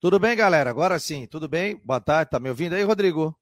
Tudo bem, galera? Agora sim, tudo bem? Boa tarde, tá me ouvindo aí, Rodrigo?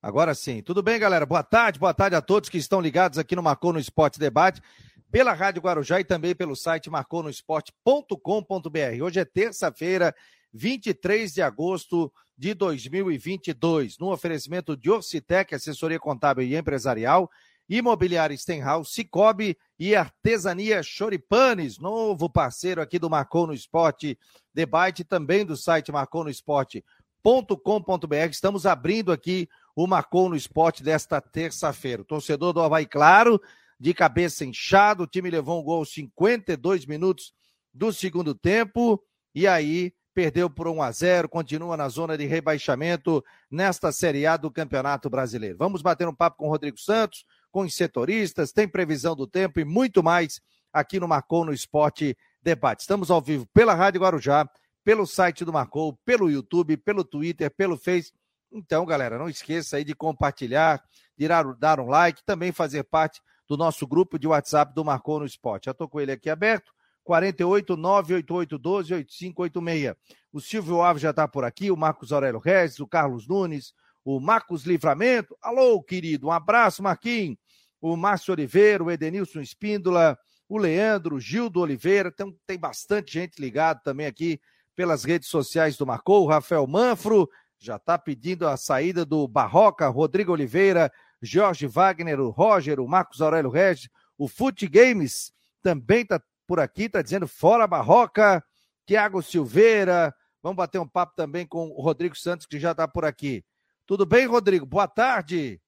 Agora sim. Tudo bem, galera? Boa tarde, boa tarde a todos que estão ligados aqui no Marcou no Esporte Debate, pela Rádio Guarujá e também pelo site marconosport.com.br. Hoje é terça-feira, 23 de agosto de 2022, no oferecimento de Orcitec, assessoria contábil e empresarial, Imobiliária Stenhouse, Cicobi e Artesania Choripanes, novo parceiro aqui do Marcou no Esporte Debate, também do site marconosport.com.br. Estamos abrindo aqui o Marcou no Esporte desta terça-feira. Torcedor do Havaí, claro, de cabeça inchada, o time levou um gol aos 52 minutos do segundo tempo, e aí perdeu por 1 a 0, continua na zona de rebaixamento nesta Série A do Campeonato Brasileiro. Vamos bater um papo com o Rodrigo Santos, com os setoristas, tem previsão do tempo e muito mais aqui no Marcou no Esporte Debate. Estamos ao vivo pela Rádio Guarujá, pelo site do Marcou, pelo YouTube, pelo Twitter, pelo Face. Então, galera, não esqueça aí de compartilhar, de dar um like, também fazer parte do nosso grupo de WhatsApp do Marcou no Esporte. Já estou com ele aqui aberto, 48 988 12 8586. O Silvio Alves já está por aqui, o Marcos Aurélio Regis, o Carlos Nunes, o Marcos Livramento. Alô, querido, um abraço, Marquinhos. O Márcio Oliveira, o Edenilson Espíndola, o Leandro, o Gildo Oliveira. Tem, tem bastante gente ligado também aqui pelas redes sociais do Marcou. O Rafael Manfro já está pedindo a saída do Barroca, Rodrigo Oliveira, Jorge Wagner, o Roger, o Marcos Aurélio Regis, o Fute Games também está por aqui, está dizendo fora Barroca, Tiago Silveira. Vamos bater um papo também com o Rodrigo Santos, que já está por aqui. Tudo bem, Rodrigo? Boa tarde.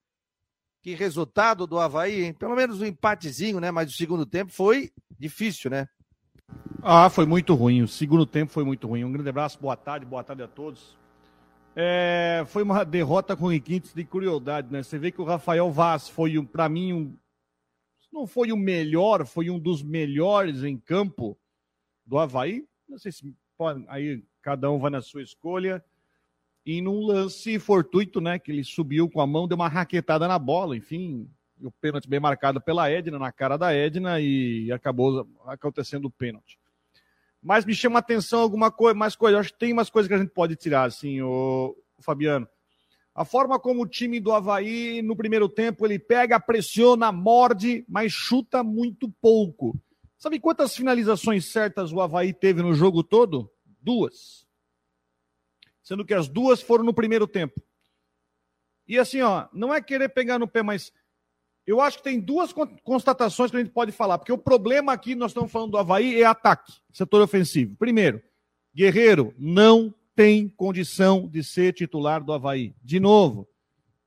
Que resultado do Havaí, hein? Pelo menos um empatezinho, né? Mas o segundo tempo foi difícil, né? Ah, foi muito ruim. O segundo tempo foi muito ruim. Um grande abraço, boa tarde, boa tarde a todos. É, foi uma derrota com requintes de crueldade, né? Você vê que o Rafael Vaz foi, para mim, um, não foi o melhor, foi um dos melhores em campo do Havaí. Não sei se pode, aí cada um vai na sua escolha e num lance fortuito, né, que ele subiu com a mão, deu uma raquetada na bola, enfim, o pênalti bem marcado pela Edna, na cara da Edna, e acabou acontecendo o pênalti. Mas me chama a atenção alguma coisa, mais coisa, acho que tem umas coisas que a gente pode tirar, assim, o, o Fabiano. A forma como o time do Havaí, no primeiro tempo, ele pega, pressiona, morde, mas chuta muito pouco. Sabe quantas finalizações certas o Havaí teve no jogo todo? Duas sendo que as duas foram no primeiro tempo. E assim, ó, não é querer pegar no pé, mas eu acho que tem duas constatações que a gente pode falar, porque o problema aqui, nós estamos falando do Havaí, é ataque, setor ofensivo. Primeiro, Guerreiro não tem condição de ser titular do Havaí. De novo,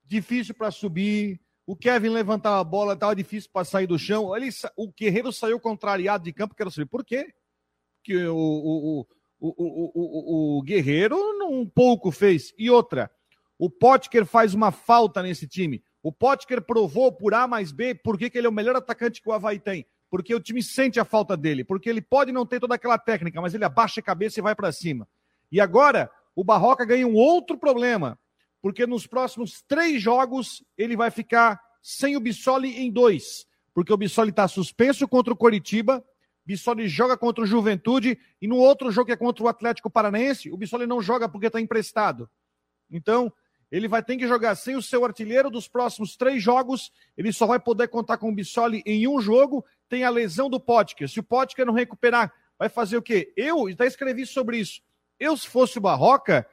difícil para subir. O Kevin levantava a bola, estava difícil para sair do chão. Ele, o Guerreiro saiu contrariado de campo, quero saber por quê. Porque o, o, o, o, o, o Guerreiro um pouco fez. E outra, o Potker faz uma falta nesse time. O Potker provou por A mais B por que ele é o melhor atacante que o Havaí tem. Porque o time sente a falta dele. Porque ele pode não ter toda aquela técnica, mas ele abaixa a cabeça e vai para cima. E agora, o Barroca ganha um outro problema. Porque nos próximos três jogos, ele vai ficar sem o Bissoli em dois. Porque o Bissoli está suspenso contra o Coritiba Bissoli joga contra o Juventude e no outro jogo que é contra o Atlético Paranaense, o Bissoli não joga porque está emprestado. Então, ele vai ter que jogar sem o seu artilheiro dos próximos três jogos. Ele só vai poder contar com o Bissoli em um jogo. Tem a lesão do Potker. Se o Potker não recuperar, vai fazer o quê? Eu já escrevi sobre isso. Eu, se fosse o Barroca,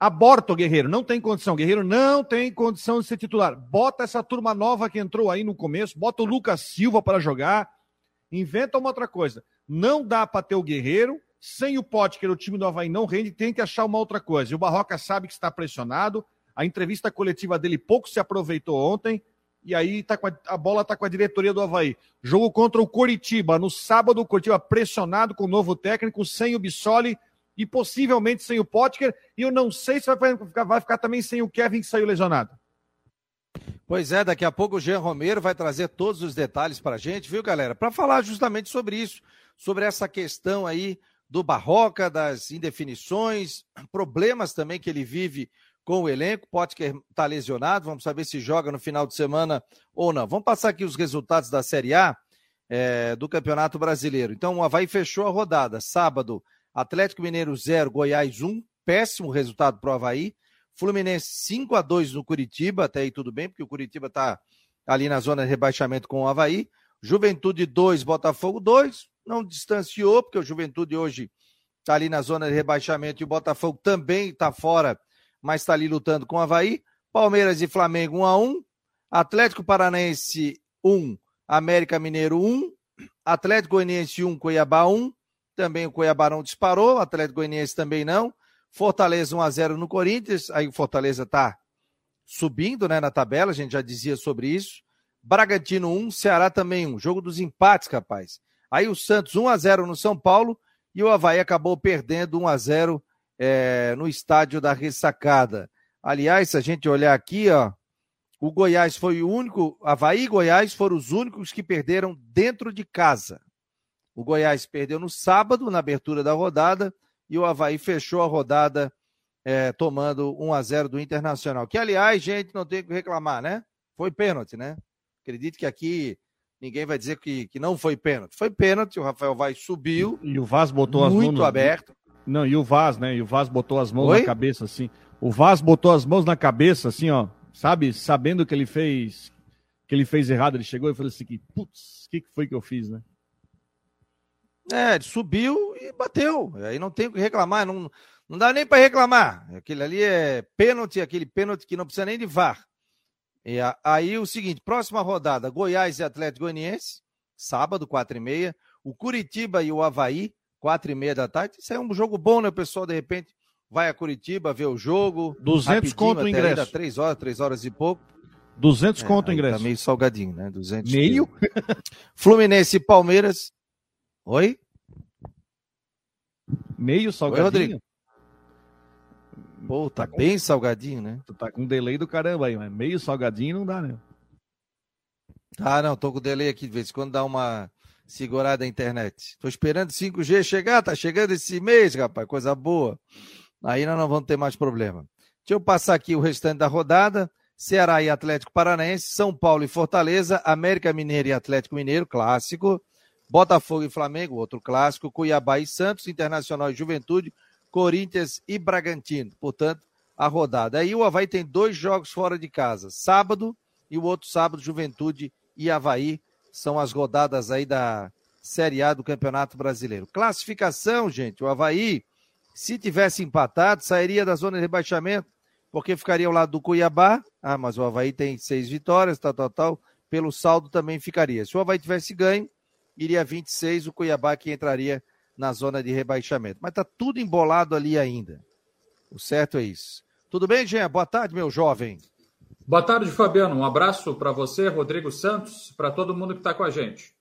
aborta o Guerreiro. Não tem condição. Guerreiro não tem condição de ser titular. Bota essa turma nova que entrou aí no começo. Bota o Lucas Silva para jogar inventa uma outra coisa. Não dá para ter o Guerreiro, sem o Potker, o time do Havaí não rende, tem que achar uma outra coisa. E o Barroca sabe que está pressionado, a entrevista coletiva dele pouco se aproveitou ontem, e aí tá a, a, bola está com a diretoria do Havaí. Jogo contra o Coritiba, no sábado, o Coritiba pressionado com o novo técnico, sem o Bissoli e possivelmente sem o Potker, e eu não sei se vai vai ficar também sem o Kevin que saiu lesionado. Pois é, daqui a pouco o Jean Romero vai trazer todos os detalhes para a gente, viu, galera? Para falar justamente sobre isso, sobre essa questão aí do Barroca, das indefinições, problemas também que ele vive com o elenco. Potker está lesionado, vamos saber se joga no final de semana ou não. Vamos passar aqui os resultados da Série A é, do Campeonato Brasileiro. Então, o Havaí fechou a rodada. Sábado, Atlético Mineiro 0, Goiás 1. Péssimo resultado para o Havaí. Fluminense 5 a 2 no Curitiba, até aí tudo bem, porque o Curitiba está ali na zona de rebaixamento com o Havaí. Juventude 2, Botafogo 2. Não distanciou, porque o Juventude hoje está ali na zona de rebaixamento e o Botafogo também está fora, mas está ali lutando com o Havaí. Palmeiras e Flamengo 1 a 1 Atlético Paranaense 1, América Mineiro 1, Atlético Goianiense 1, Cuiabá 1. Também o Cuiabá não disparou, Atlético Goianiense também não. Fortaleza 1 a 0 no Corinthians, aí o Fortaleza está subindo né, na tabela, a gente já dizia sobre isso. Bragantino 1, Ceará também 1. Jogo dos empates, capaz. Aí o Santos 1 a 0 no São Paulo e o Havaí acabou perdendo 1 a 0 é, no estádio da Ressacada. Aliás, se a gente olhar aqui, ó, o Goiás foi o único, Havaí e Goiás foram os únicos que perderam dentro de casa. O Goiás perdeu no sábado, na abertura da rodada, e o Havaí fechou a rodada é, tomando 1 a 0 do Internacional. Que, aliás, gente, não tem que reclamar, né? Foi pênalti, né? Acredito que aqui ninguém vai dizer que, que não foi pênalti. Foi pênalti, o Rafael Vaz subiu. E o Vaz botou as mãos. Muito aberto. Não, e o Vaz, né? E o Vaz botou as mãos Oi? na cabeça, assim. O Vaz botou as mãos na cabeça, assim, ó. Sabe? Sabendo que ele fez. Que ele fez errado, ele chegou e falou assim: putz, o que, que foi que eu fiz, né? É, subiu e bateu. Aí não tem o que reclamar, não, não dá nem para reclamar. Aquele ali é pênalti, aquele pênalti que não precisa nem de VAR. E aí o seguinte, próxima rodada, Goiás e Atlético Goianiense, sábado, quatro e meia. O Curitiba e o Havaí, quatro e meia da tarde. Isso é um jogo bom, né? O pessoal, de repente, vai a Curitiba, vê o jogo. 200 conto o ingresso. Ainda, três horas, três horas e pouco. 200 é, conto o ingresso. Tá meio salgadinho, né? 200 Meio? Fluminense e Palmeiras. Oi? Meio salgadinho? Oi, Rodrigo. Pô, tá, tá bem salgadinho, né? Tu tá com delay do caramba aí, mas meio salgadinho não dá, né? Ah, não, tô com delay aqui, de vez em quando dá uma segurada na internet. Tô esperando 5G chegar, tá chegando esse mês, rapaz, coisa boa. Aí nós não vamos ter mais problema. Deixa eu passar aqui o restante da rodada. Ceará e Atlético Paranaense, São Paulo e Fortaleza, América Mineiro e Atlético Mineiro, clássico. Botafogo e Flamengo, outro clássico. Cuiabá e Santos, Internacional e Juventude, Corinthians e Bragantino. Portanto, a rodada. Aí o Havaí tem dois jogos fora de casa. Sábado e o outro sábado, Juventude e Havaí. São as rodadas aí da Série A do Campeonato Brasileiro. Classificação, gente. O Havaí, se tivesse empatado, sairia da zona de rebaixamento, porque ficaria ao lado do Cuiabá. Ah, mas o Havaí tem seis vitórias, tal, tal, tal. Pelo saldo também ficaria. Se o Havaí tivesse ganho, iria 26, o Cuiabá que entraria na zona de rebaixamento. Mas tá tudo embolado ali ainda. O certo é isso. Tudo bem, Jean? Boa tarde, meu jovem. Boa tarde, Fabiano. Um abraço para você, Rodrigo Santos, para todo mundo que está com a gente.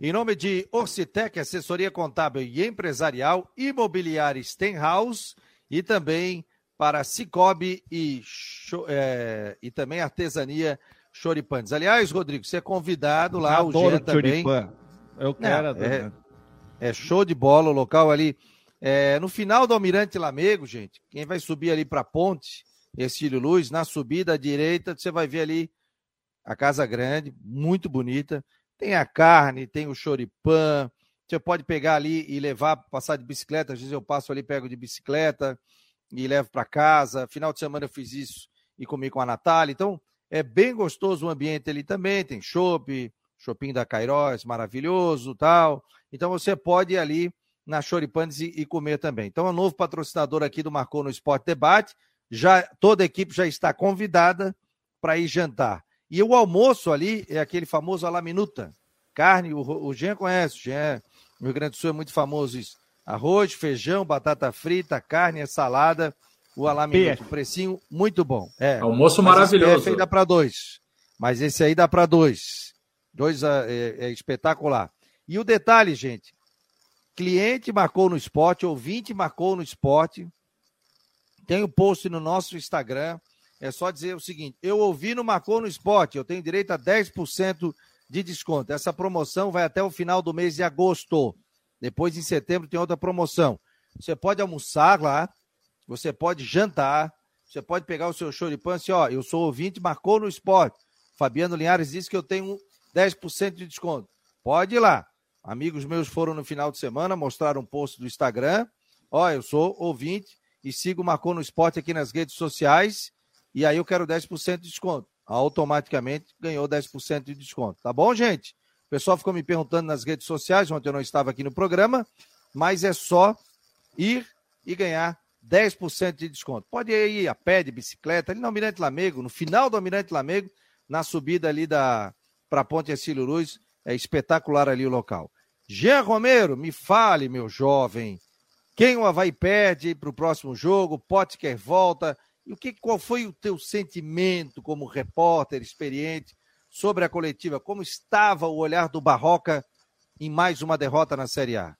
Em nome de Orcitec, assessoria contábil e empresarial, imobiliária Stenhouse e também para Cicobi e, é, e também artesania Choripanes. Aliás, Rodrigo, você é convidado lá, Adoro o Jean também. Eu quero. Não, é, é show de bola o local ali. É, no final do Almirante Lamego, gente, quem vai subir ali para a ponte, Ercílio Luz, na subida à direita, você vai ver ali a Casa Grande, muito bonita. Tem a carne, tem o choripã. Você pode pegar ali e levar, passar de bicicleta. Às vezes eu passo ali, pego de bicicleta e levo para casa. Final de semana eu fiz isso e comi com a Natália. Então, é bem gostoso o ambiente ali também. Tem chopp, shopping da Cairós, maravilhoso tal. Então você pode ir ali na Choripanes e, e, comer também. Então é um novo patrocinador aqui do Marcou no Esporte Debate. Já toda a equipe já está convidada para ir jantar. E o almoço ali é aquele famoso a la minuta. Carne, o, o Jean conhece, o Jean, no Rio Grande do Sul é muito famoso isso. Arroz, feijão, batata frita, carne, salada, o alaminuto. Precinho muito bom. É. Almoço maravilhoso. Esse aí dá para dois. Mas esse aí dá para dois. Dois é, é, é espetacular. E o detalhe, gente: cliente marcou no esporte, ouvinte marcou no esporte. Tem o um post no nosso Instagram. É só dizer o seguinte: eu ouvi no Marcou no Esporte, eu tenho direito a 10% de desconto. Essa promoção vai até o final do mês de agosto. Depois, em setembro, tem outra promoção. Você pode almoçar lá, você pode jantar, você pode pegar o seu choripan assim, ó, eu sou ouvinte, marcou no esporte. Fabiano Linhares disse que eu tenho 10% de desconto. Pode ir lá. Amigos meus foram no final de semana, mostraram um post do Instagram. Ó, eu sou ouvinte e sigo o Marcou no Esporte aqui nas redes sociais. E aí eu quero 10% de desconto. Automaticamente ganhou 10% de desconto. Tá bom, gente? O pessoal ficou me perguntando nas redes sociais, ontem eu não estava aqui no programa, mas é só ir e ganhar 10% de desconto. Pode ir a pé, de bicicleta, ali no Almirante Lamego, no final do Almirante Lamego, na subida ali da para a Ponte Ercílio Luz, é espetacular ali o local. Jean Romero, me fale, meu jovem, quem o Havaí perde para o próximo jogo, Potker volta, e o que, qual foi o teu sentimento como repórter experiente sobre a coletiva? Como estava o olhar do Barroca em mais uma derrota na Série A?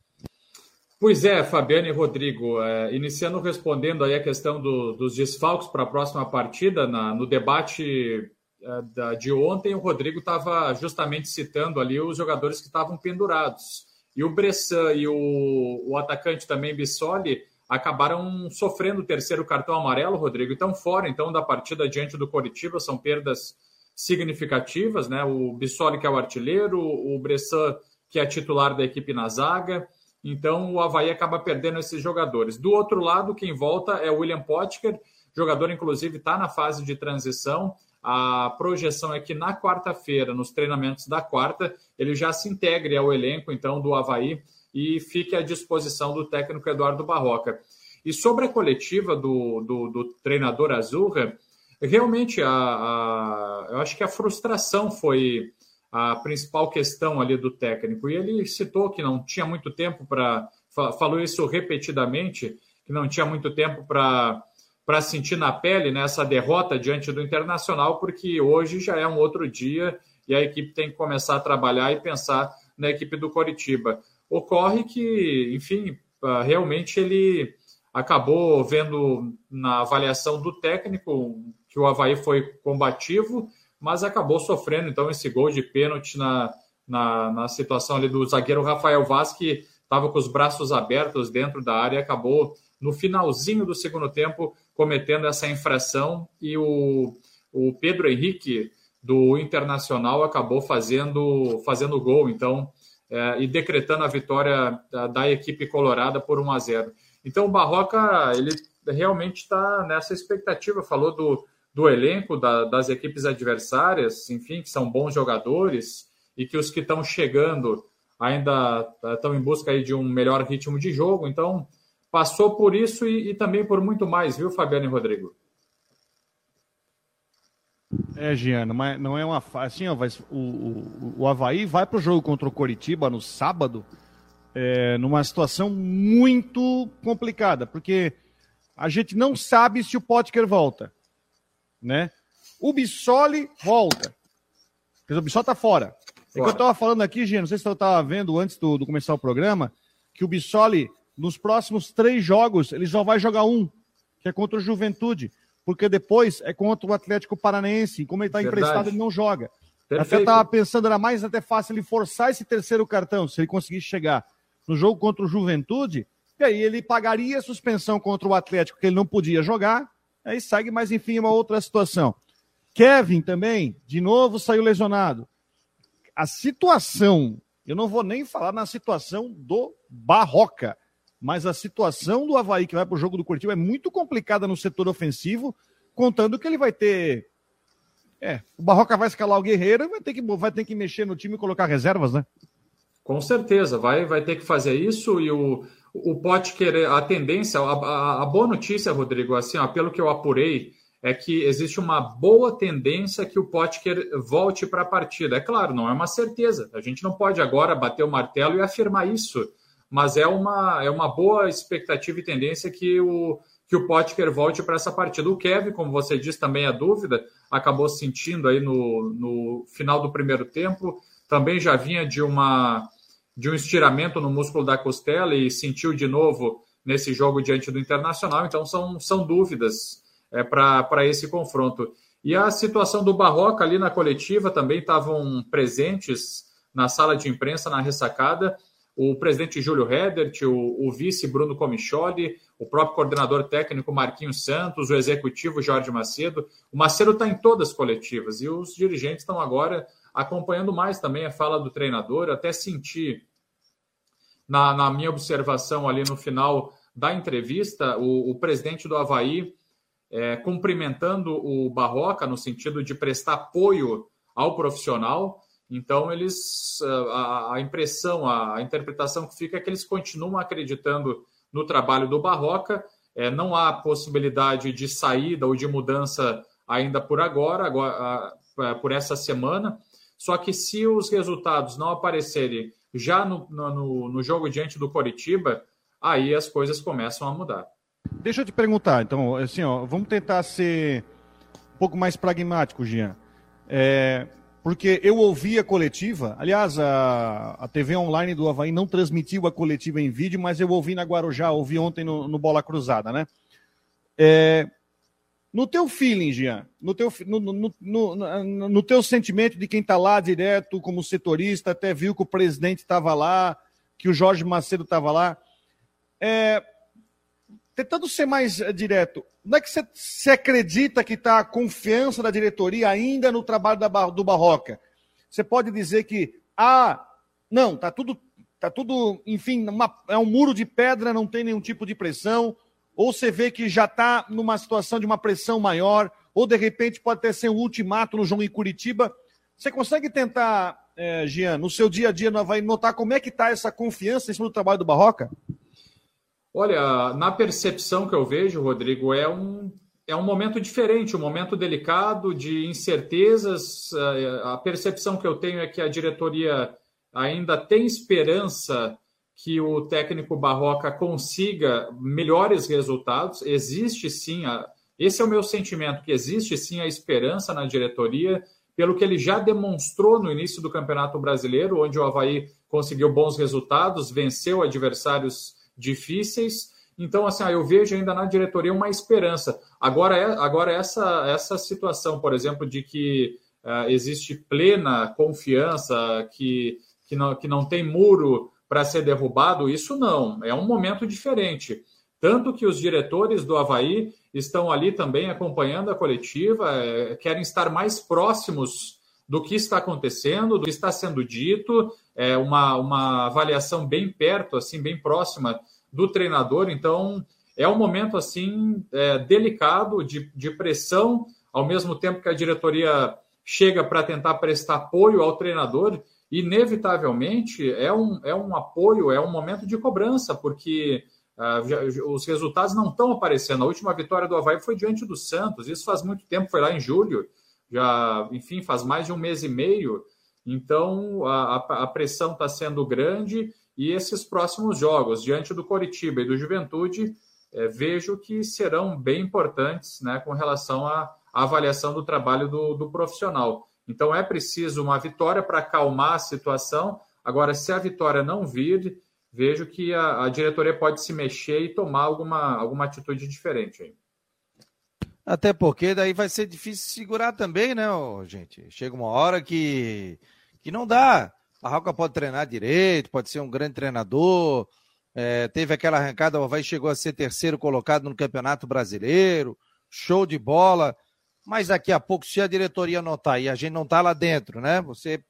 Pois é, Fabiano e Rodrigo, é, iniciando respondendo aí a questão do, dos desfalques para a próxima partida, na, no debate é, da, de ontem, o Rodrigo estava justamente citando ali os jogadores que estavam pendurados. E o Bressan e o, o atacante também, Bissoli, acabaram sofrendo o terceiro cartão amarelo, Rodrigo, e estão fora então da partida diante do Coritiba, são perdas significativas, né? O Bissoli, que é o artilheiro, o Bressan, que é titular da equipe na zaga, então o Havaí acaba perdendo esses jogadores. Do outro lado, quem volta é o William Potker, jogador, inclusive, está na fase de transição. A projeção é que na quarta-feira, nos treinamentos da quarta, ele já se integre ao elenco então do Havaí e fique à disposição do técnico Eduardo Barroca. E sobre a coletiva do, do, do treinador Azurra, realmente a, a, eu acho que a frustração foi a principal questão ali do técnico. E ele citou que não tinha muito tempo para. Falou isso repetidamente, que não tinha muito tempo para sentir na pele né, essa derrota diante do Internacional, porque hoje já é um outro dia e a equipe tem que começar a trabalhar e pensar na equipe do Coritiba. Ocorre que, enfim, ah, realmente ele acabou vendo na avaliação do técnico que o Havaí foi combativo, mas acabou sofrendo então esse gol de pênalti na, na, na situação ali do zagueiro Rafael Vaz, que estava com os braços abertos dentro da área e acabou no finalzinho do segundo tempo cometendo essa infração. E o, o Pedro Henrique do Internacional acabou fazendo fazendo gol então é, e decretando a vitória da, da, equipe colorada por 1 a 0 então o Barroca ele realmente está nessa expectativa falou do do elenco da, das equipes adversárias, enfim, que são bons jogadores e que os que estão chegando ainda estão em busca aí de um melhor ritmo de jogo. Então, passou por isso e, e também por muito mais, viu, Fabiano e Rodrigo? É, Giano, mas não é uma assim, ó, o, o, o Havaí vai para o jogo contra o Coritiba no sábado, é, numa situação muito complicada, porque a gente não sabe se o Potker volta né? O Bissoli volta. O Bissoli tá fora. É que eu estava falando aqui, Gino, não sei se você estava vendo antes do, do, começar o programa, que o Bissoli, nos próximos três jogos, ele só vai jogar um, que é contra o Juventude, porque depois é contra o Atlético Paranaense, como ele está emprestado, ele não joga. Perfeito. Até estava pensando, era mais até fácil ele forçar esse terceiro cartão, se ele conseguisse chegar no jogo contra o Juventude, e aí ele pagaria a suspensão contra o Atlético, que ele não podia jogar, Aí segue, mas enfim, uma outra situação. Kevin também, de novo, saiu lesionado. A situação, eu não vou nem falar na situação do Barroca, mas a situação do Havaí que vai para o jogo do Curitiba é muito complicada no setor ofensivo, contando que ele vai ter. É, o Barroca vai escalar o Guerreiro e vai ter que, vai ter que mexer no time e colocar reservas, né? Com certeza, vai, vai ter que fazer isso e o, o Potker, a tendência, a, a, a, boa notícia, Rodrigo, assim, ó, pelo que eu apurei, é que existe uma boa tendência que o Potker volte para a partida. É claro, não é uma certeza. A gente não pode agora bater o martelo e afirmar isso, mas é uma, é uma boa expectativa e tendência que o, que o Potker volte para essa partida. O Kevin, como você disse, também é dúvida, acabou sentindo aí no, no final do primeiro tempo, também já vinha de uma de um estiramento no músculo da costela e sentiu de novo nesse jogo diante do Internacional. Então, são, são dúvidas é, para esse confronto. E a situação do Barroca ali na coletiva também estavam presentes na sala de imprensa, na ressacada, o presidente Júlio Redert, o, o vice Bruno Comicholi, o próprio coordenador técnico Marquinhos Santos, o executivo Jorge Macedo. O Macedo está em todas as coletivas e os dirigentes estão agora acompanhando mais também a fala do treinador, até sentir na, na minha observação ali no final da entrevista, o, o presidente do Havaí é, cumprimentando o Barroca no sentido de prestar apoio ao profissional. Então, eles a, a impressão, a, a, interpretação que fica é que eles continuam acreditando no trabalho do Barroca. É, não há possibilidade de saída ou de mudança ainda por agora, agora a, por essa semana. Só que se os resultados não aparecerem já no, no, no jogo diante do Coritiba, aí as coisas começam a mudar. Deixa eu te perguntar, então, assim, ó, vamos tentar ser um pouco mais pragmático, Jean. É, porque eu ouvi a coletiva, aliás, a, a TV online do Havaí não transmitiu a coletiva em vídeo, mas eu ouvi na Guarujá, ouvi ontem no, no Bola Cruzada, né? É, no teu feeling, Jean, no teu, no, no, no, no teu sentimento de quem está lá direto como setorista, até viu que o presidente estava lá, que o Jorge Macedo estava lá, é, tentando ser mais eh, direto, não é que você, acredita que está a confiança da diretoria ainda no trabalho da, do Barroca? Você pode dizer que, ah, não, está tudo, tá tudo, enfim, uma, é um muro de pedra, não tem nenhum tipo de pressão, ou você vê que já está numa situação de uma pressão maior, ou de repente pode até ser um ultimato no jogo em Curitiba. Você consegue tentar, é, Gian, no seu dia a dia, vai notar como é que está essa confiança em cima do trabalho do Barroca? Olha, na percepção que eu vejo, Rodrigo, é um, é um momento diferente, um momento delicado de incertezas. É, a percepção que eu tenho é que a diretoria ainda tem esperança que o técnico Barroca consiga melhores resultados. Existe sim, a, esse é o meu sentimento, que existe sim a esperança na diretoria, pelo que ele já demonstrou no início do Campeonato Brasileiro, onde o Havaí conseguiu bons resultados, venceu adversários difíceis. Então, assim, eu vejo ainda na diretoria uma esperança. Agora, é, agora essa, essa situação, por exemplo, de que uh, existe plena confiança, que, que, não, que não tem muro para ser derrubado, isso não, é um momento diferente. Tanto que os diretores do Havaí estão ali também acompanhando a coletiva, é, querem estar mais próximos do que está acontecendo, do que está sendo dito, é uma, uma avaliação bem perto, assim, bem próxima do treinador. Então, é um momento assim é, delicado de, de pressão, ao mesmo tempo que a diretoria chega para tentar prestar apoio ao treinador inevitavelmente é um, é um apoio, é um momento de cobrança, porque uh, já, os resultados não estão aparecendo. A última vitória do Havaí foi diante do Santos, isso faz muito tempo, foi lá em julho, já, enfim, faz mais de um mês e meio. Então a, a pressão está sendo grande e esses próximos jogos, diante do Coritiba e do Juventude, é, vejo que serão bem importantes né, com relação à, avaliação do trabalho do, do profissional. Então é preciso uma vitória para acalmar a situação. Agora, se a vitória não vir, vejo que a, a diretoria pode se mexer e tomar alguma, alguma atitude diferente. Até porque daí vai ser difícil segurar também, né, gente? Chega uma hora que, que não dá. A Barroca pode treinar direito, pode ser um grande treinador. É, teve aquela arrancada, o Havaí chegou a ser terceiro colocado no Campeonato Brasileiro. Show de bola mas daqui a pouco, se a diretoria notar e a gente não está lá dentro, né? Você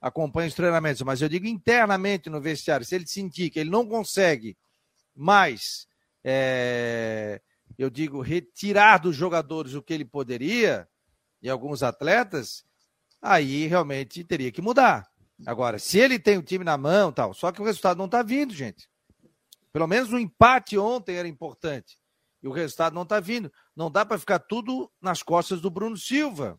acompanha os treinamentos, mas eu digo internamente no vestiário, se ele sentir que ele não consegue mais, é, eu digo, retirar dos jogadores o que ele poderia, e alguns atletas, aí realmente teria que mudar. Agora, se ele tem o time na mão, tal, só que o resultado não está vindo, gente. Pelo menos o empate ontem era importante e o resultado não está vindo. Não dá para ficar tudo nas costas do Bruno Silva.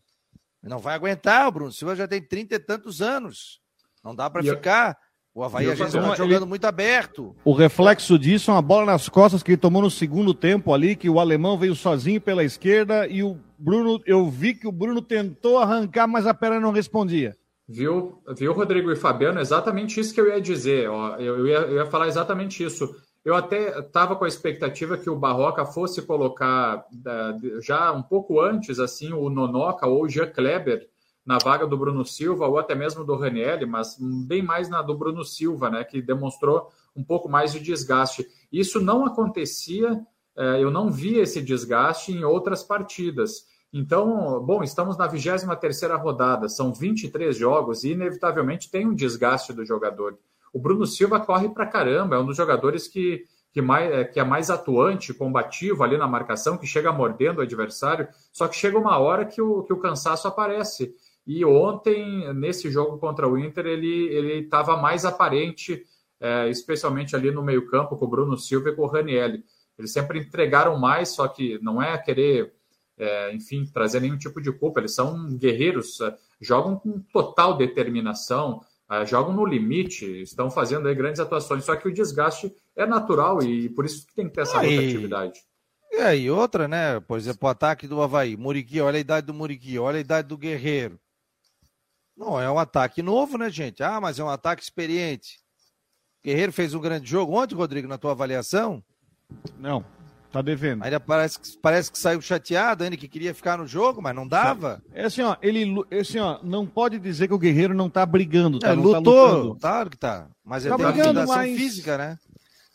Não vai aguentar, o Bruno Silva já tem trinta e tantos anos. Não dá para ficar. O Havaí a gente está jogando ele... muito aberto. O reflexo disso é uma bola nas costas que ele tomou no segundo tempo ali, que o alemão veio sozinho pela esquerda e o Bruno, eu vi que o Bruno tentou arrancar, mas a perna não respondia. Viu, viu Rodrigo e Fabiano? Exatamente isso que eu ia dizer. Ó, eu, ia, eu ia falar exatamente isso. Eu até estava com a expectativa que o Barroca fosse colocar já um pouco antes assim o Nonoca ou o Jean Kleber na vaga do Bruno Silva ou até mesmo do Ranielli, mas bem mais na do Bruno Silva, né, que demonstrou um pouco mais de desgaste. Isso não acontecia, é, eu não vi esse desgaste em outras partidas. Então, bom, estamos na 23ª rodada, são 23 jogos e inevitavelmente tem um desgaste do jogador. O Bruno Silva corre para caramba, é um dos jogadores que, que, mais, é, que é mais atuante, combativo ali na marcação, que chega mordendo o adversário, só que chega uma hora que o, que o cansaço aparece. E ontem, nesse jogo contra o Inter, ele estava mais aparente, é, especialmente ali no meio-campo, com o Bruno Silva e com o Ranielli. Eles sempre entregaram mais, só que não é querer, é, enfim, trazer nenhum tipo de culpa. Eles são guerreiros, é, jogam com total determinação, é, jogam no limite, estão fazendo aí grandes atuações. Só que o desgaste é natural e por isso que tem que ter essa Aí- rotatividade. É, e outra, né? Por exemplo, o ataque do Havaí. Muriqui, olha a idade do Muriqui, olha a idade do Guerreiro. Não, é um ataque novo, né, gente? Ah, mas é um ataque experiente. Guerreiro fez um grande jogo ontem, Rodrigo, na tua avaliação. Não, tá devendo. Ainda parece que, parece que saiu chateado, ainda que queria ficar no jogo, mas não dava. É assim, ó, ele, é assim, ó, não pode dizer que o Guerreiro não tá brigando, tá? É, Não tá lutou, lutando. claro que tá. Mas Tá ele tem brigando, limitação mas- física, né?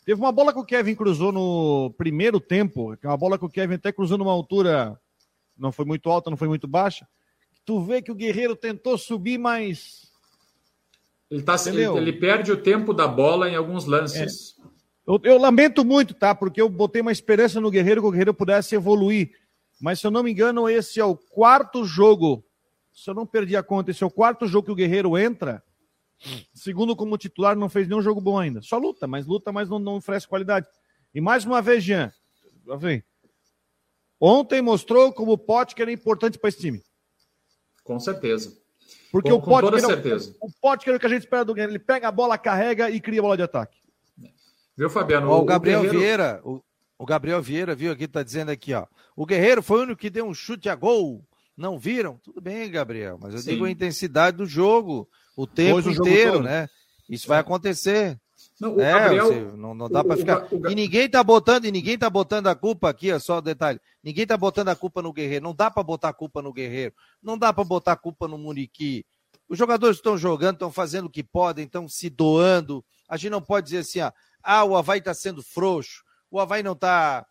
Teve uma bola que o Kevin cruzou no primeiro tempo, que é uma bola que o Kevin até cruzou numa altura, não foi muito alta, não foi muito baixa. Tu vê que o Guerreiro tentou subir, mas Ele, tá, ele, ele perde o tempo da bola em alguns lances. Eu, eu lamento muito, tá? Porque eu botei uma esperança no Guerreiro que o Guerreiro pudesse evoluir. Mas se eu não me engano, esse é o quarto jogo. Se eu não perdi a conta, esse é o quarto jogo que o Guerreiro entra. Segundo como titular, não fez nenhum jogo bom ainda. Só luta, mas luta, mas não, não oferece qualidade. E mais uma vez, Jean. Assim, ontem mostrou como o Potker era importante para esse time. Com certeza. Porque Com- o com toda Potker, é o- certeza. o Potker é o que a gente espera do Guerreiro. Ele pega a bola, carrega e cria bola de ataque. Viu, Fabiano? Ó, o Gabriel Guerreiro- Vieira, o, o Gabriel Vieira, viu aqui, tá dizendo aqui, ó. O Guerreiro foi o único que deu um chute a gol. Não viram? Tudo bem, Gabriel, mas eu Sim. digo a intensidade do jogo, o tempo o jogo inteiro, todo. né? Isso vai acontecer. Não, o É, Gabriel, você- não, não dá o- para o ficar. O Ga- E ninguém tá botando, e ninguém tá botando a culpa aqui, ó, só o detalhe. Ninguém tá botando a culpa no Guerreiro. Não dá para botar a culpa no Guerreiro. Não dá para botar a culpa no Muriqui. Os jogadores estão jogando, estão fazendo o que podem, estão se doando. A gente não pode dizer assim, ó, ah, o Havaí está sendo frouxo, o Havaí não está.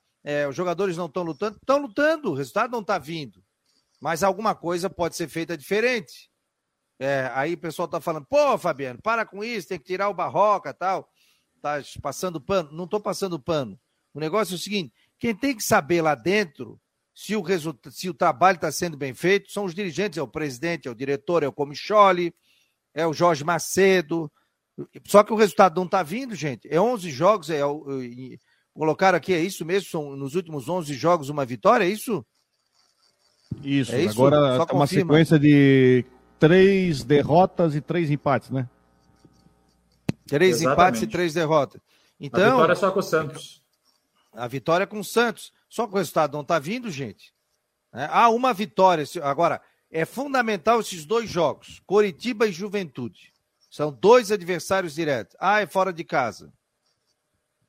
os jogadores não estão lutando. Estão lutando, o resultado não está vindo. Mas alguma coisa pode ser feita diferente. É, aí o pessoal está falando, pô, Fabiano, para com isso, tem que tirar o Barroca tal. Tá passando pano. Não estou passando pano. O negócio é o seguinte: quem tem que saber lá dentro se o, se o trabalho está sendo bem feito são os dirigentes, é o presidente, é o diretor, é o Comicholi, é o Jorge Macedo. Só que o resultado não está vindo, gente. É 11 jogos, é, o- e- colocaram aqui, é isso mesmo? São nos últimos 11 jogos uma vitória, é isso? Isso, É isso? agora Só tá uma confirma. sequência de três derrotas e três empates, né? Três Exatamente. empates e três derrotas. a Então, vitória é só com o Santos. A vitória é com o Santos. Só que o resultado não está vindo, gente. É, Há uma vitória. Agora, é fundamental esses dois jogos: Coritiba e Juventude. São dois adversários diretos. Ah, é fora de casa.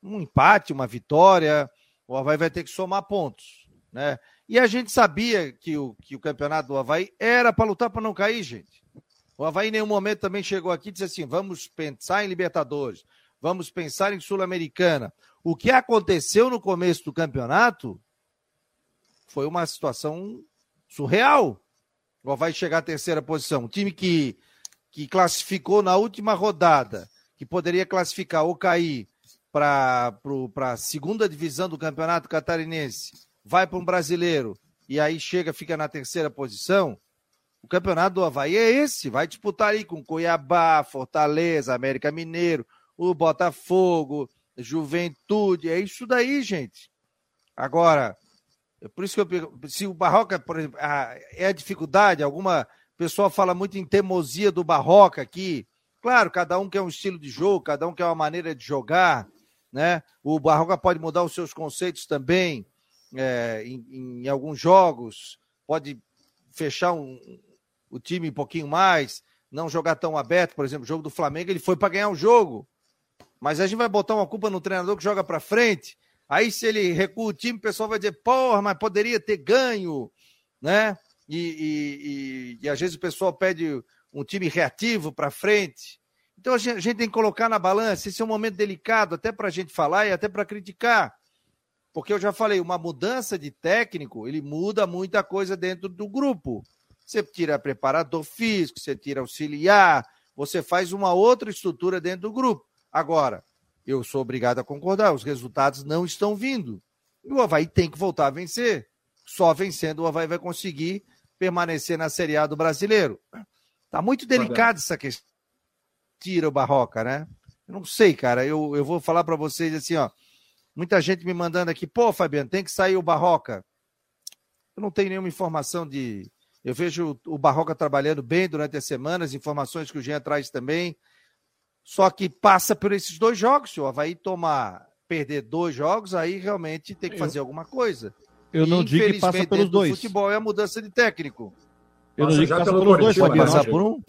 Um empate, uma vitória. O Havaí vai ter que somar pontos. Né? E a gente sabia que o, que o campeonato do Havaí era para lutar para não cair, gente. O Havaí em nenhum momento também chegou aqui e disse assim: vamos pensar em Libertadores, vamos pensar em Sul-Americana. O que aconteceu no começo do campeonato foi uma situação surreal. O Havaí chegar à terceira posição. Um time que, que classificou na última rodada, que poderia classificar ou cair para a segunda divisão do campeonato catarinense, vai para um brasileiro e aí chega, fica na terceira posição. O campeonato do Havaí é esse, vai disputar aí com Cuiabá, Fortaleza, América Mineiro, o Botafogo, Juventude, é isso daí, gente. Agora, é por isso que eu se o Barroca, por exemplo, é a dificuldade, alguma pessoa fala muito em teimosia do Barroca aqui. Claro, cada um quer um estilo de jogo, cada um quer uma maneira de jogar, né? O Barroca pode mudar os seus conceitos também é, em, em alguns jogos, pode fechar um, o time um pouquinho mais, não jogar tão aberto, por exemplo, o jogo do Flamengo, ele foi para ganhar o jogo. Mas a gente vai botar uma culpa no treinador que joga para frente. Aí, se ele recua o time, o pessoal vai dizer, porra, mas poderia ter ganho, né? E, e, e, às vezes o pessoal pede um time reativo para frente. Então a gente, a gente, tem que colocar na balança. Esse é um momento delicado, até para a gente falar e até para criticar. Porque eu já falei, uma mudança de técnico, ele muda muita coisa dentro do grupo. Você tira preparador físico, você tira auxiliar, você faz uma outra estrutura dentro do grupo. Agora, eu sou obrigado a concordar, os resultados não estão vindo. E o Havaí tem que voltar a vencer. Só vencendo o Havaí vai conseguir permanecer na Série A do brasileiro. Tá muito delicado essa questão. Tira o Barroca, né? Eu não sei, cara. Eu, eu vou falar para vocês assim, ó. Muita gente me mandando aqui, pô, Fabiano, tem que sair o Barroca. Eu não tenho nenhuma informação de. Eu vejo o Barroca trabalhando bem durante as semanas, informações que o Jean traz também. Só que passa por esses dois jogos. Se o Havaí tomar, perder dois jogos, aí realmente tem que fazer eu, alguma coisa. Eu não digo que passa pelos dois. O futebol é a mudança de técnico. Eu não digo que passa pelos dois, Fabiano. Passar por um?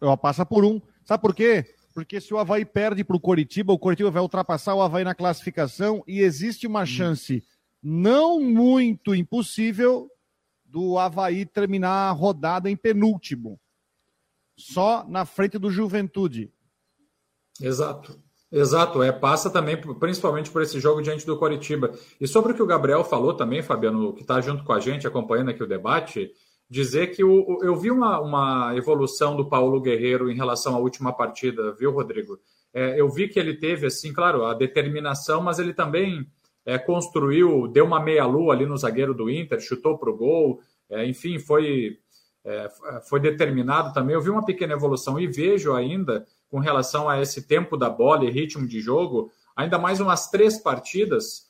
Eu passa por um. Sabe por quê? Porque se o Havaí perde para o Coritiba, o Coritiba vai ultrapassar o Havaí na classificação e existe uma hum. chance não muito impossível do Havaí terminar a rodada em penúltimo. Só na frente do Juventude. Exato. Exato, é, passa também principalmente por esse jogo diante do Coritiba. E sobre o que o Gabriel falou também, Fabiano, que está junto com a gente, acompanhando aqui o debate, dizer que o, eu vi uma, uma evolução do Paulo Guerreiro em relação à última partida, viu, Rodrigo? É, eu vi que ele teve, assim, claro, a determinação, mas ele também é, construiu, deu uma meia-lua ali no zagueiro do Inter, chutou para o gol, é, enfim, foi, é, foi determinado também. Eu vi uma pequena evolução e vejo ainda, com relação a esse tempo da bola e ritmo de jogo, ainda mais umas três partidas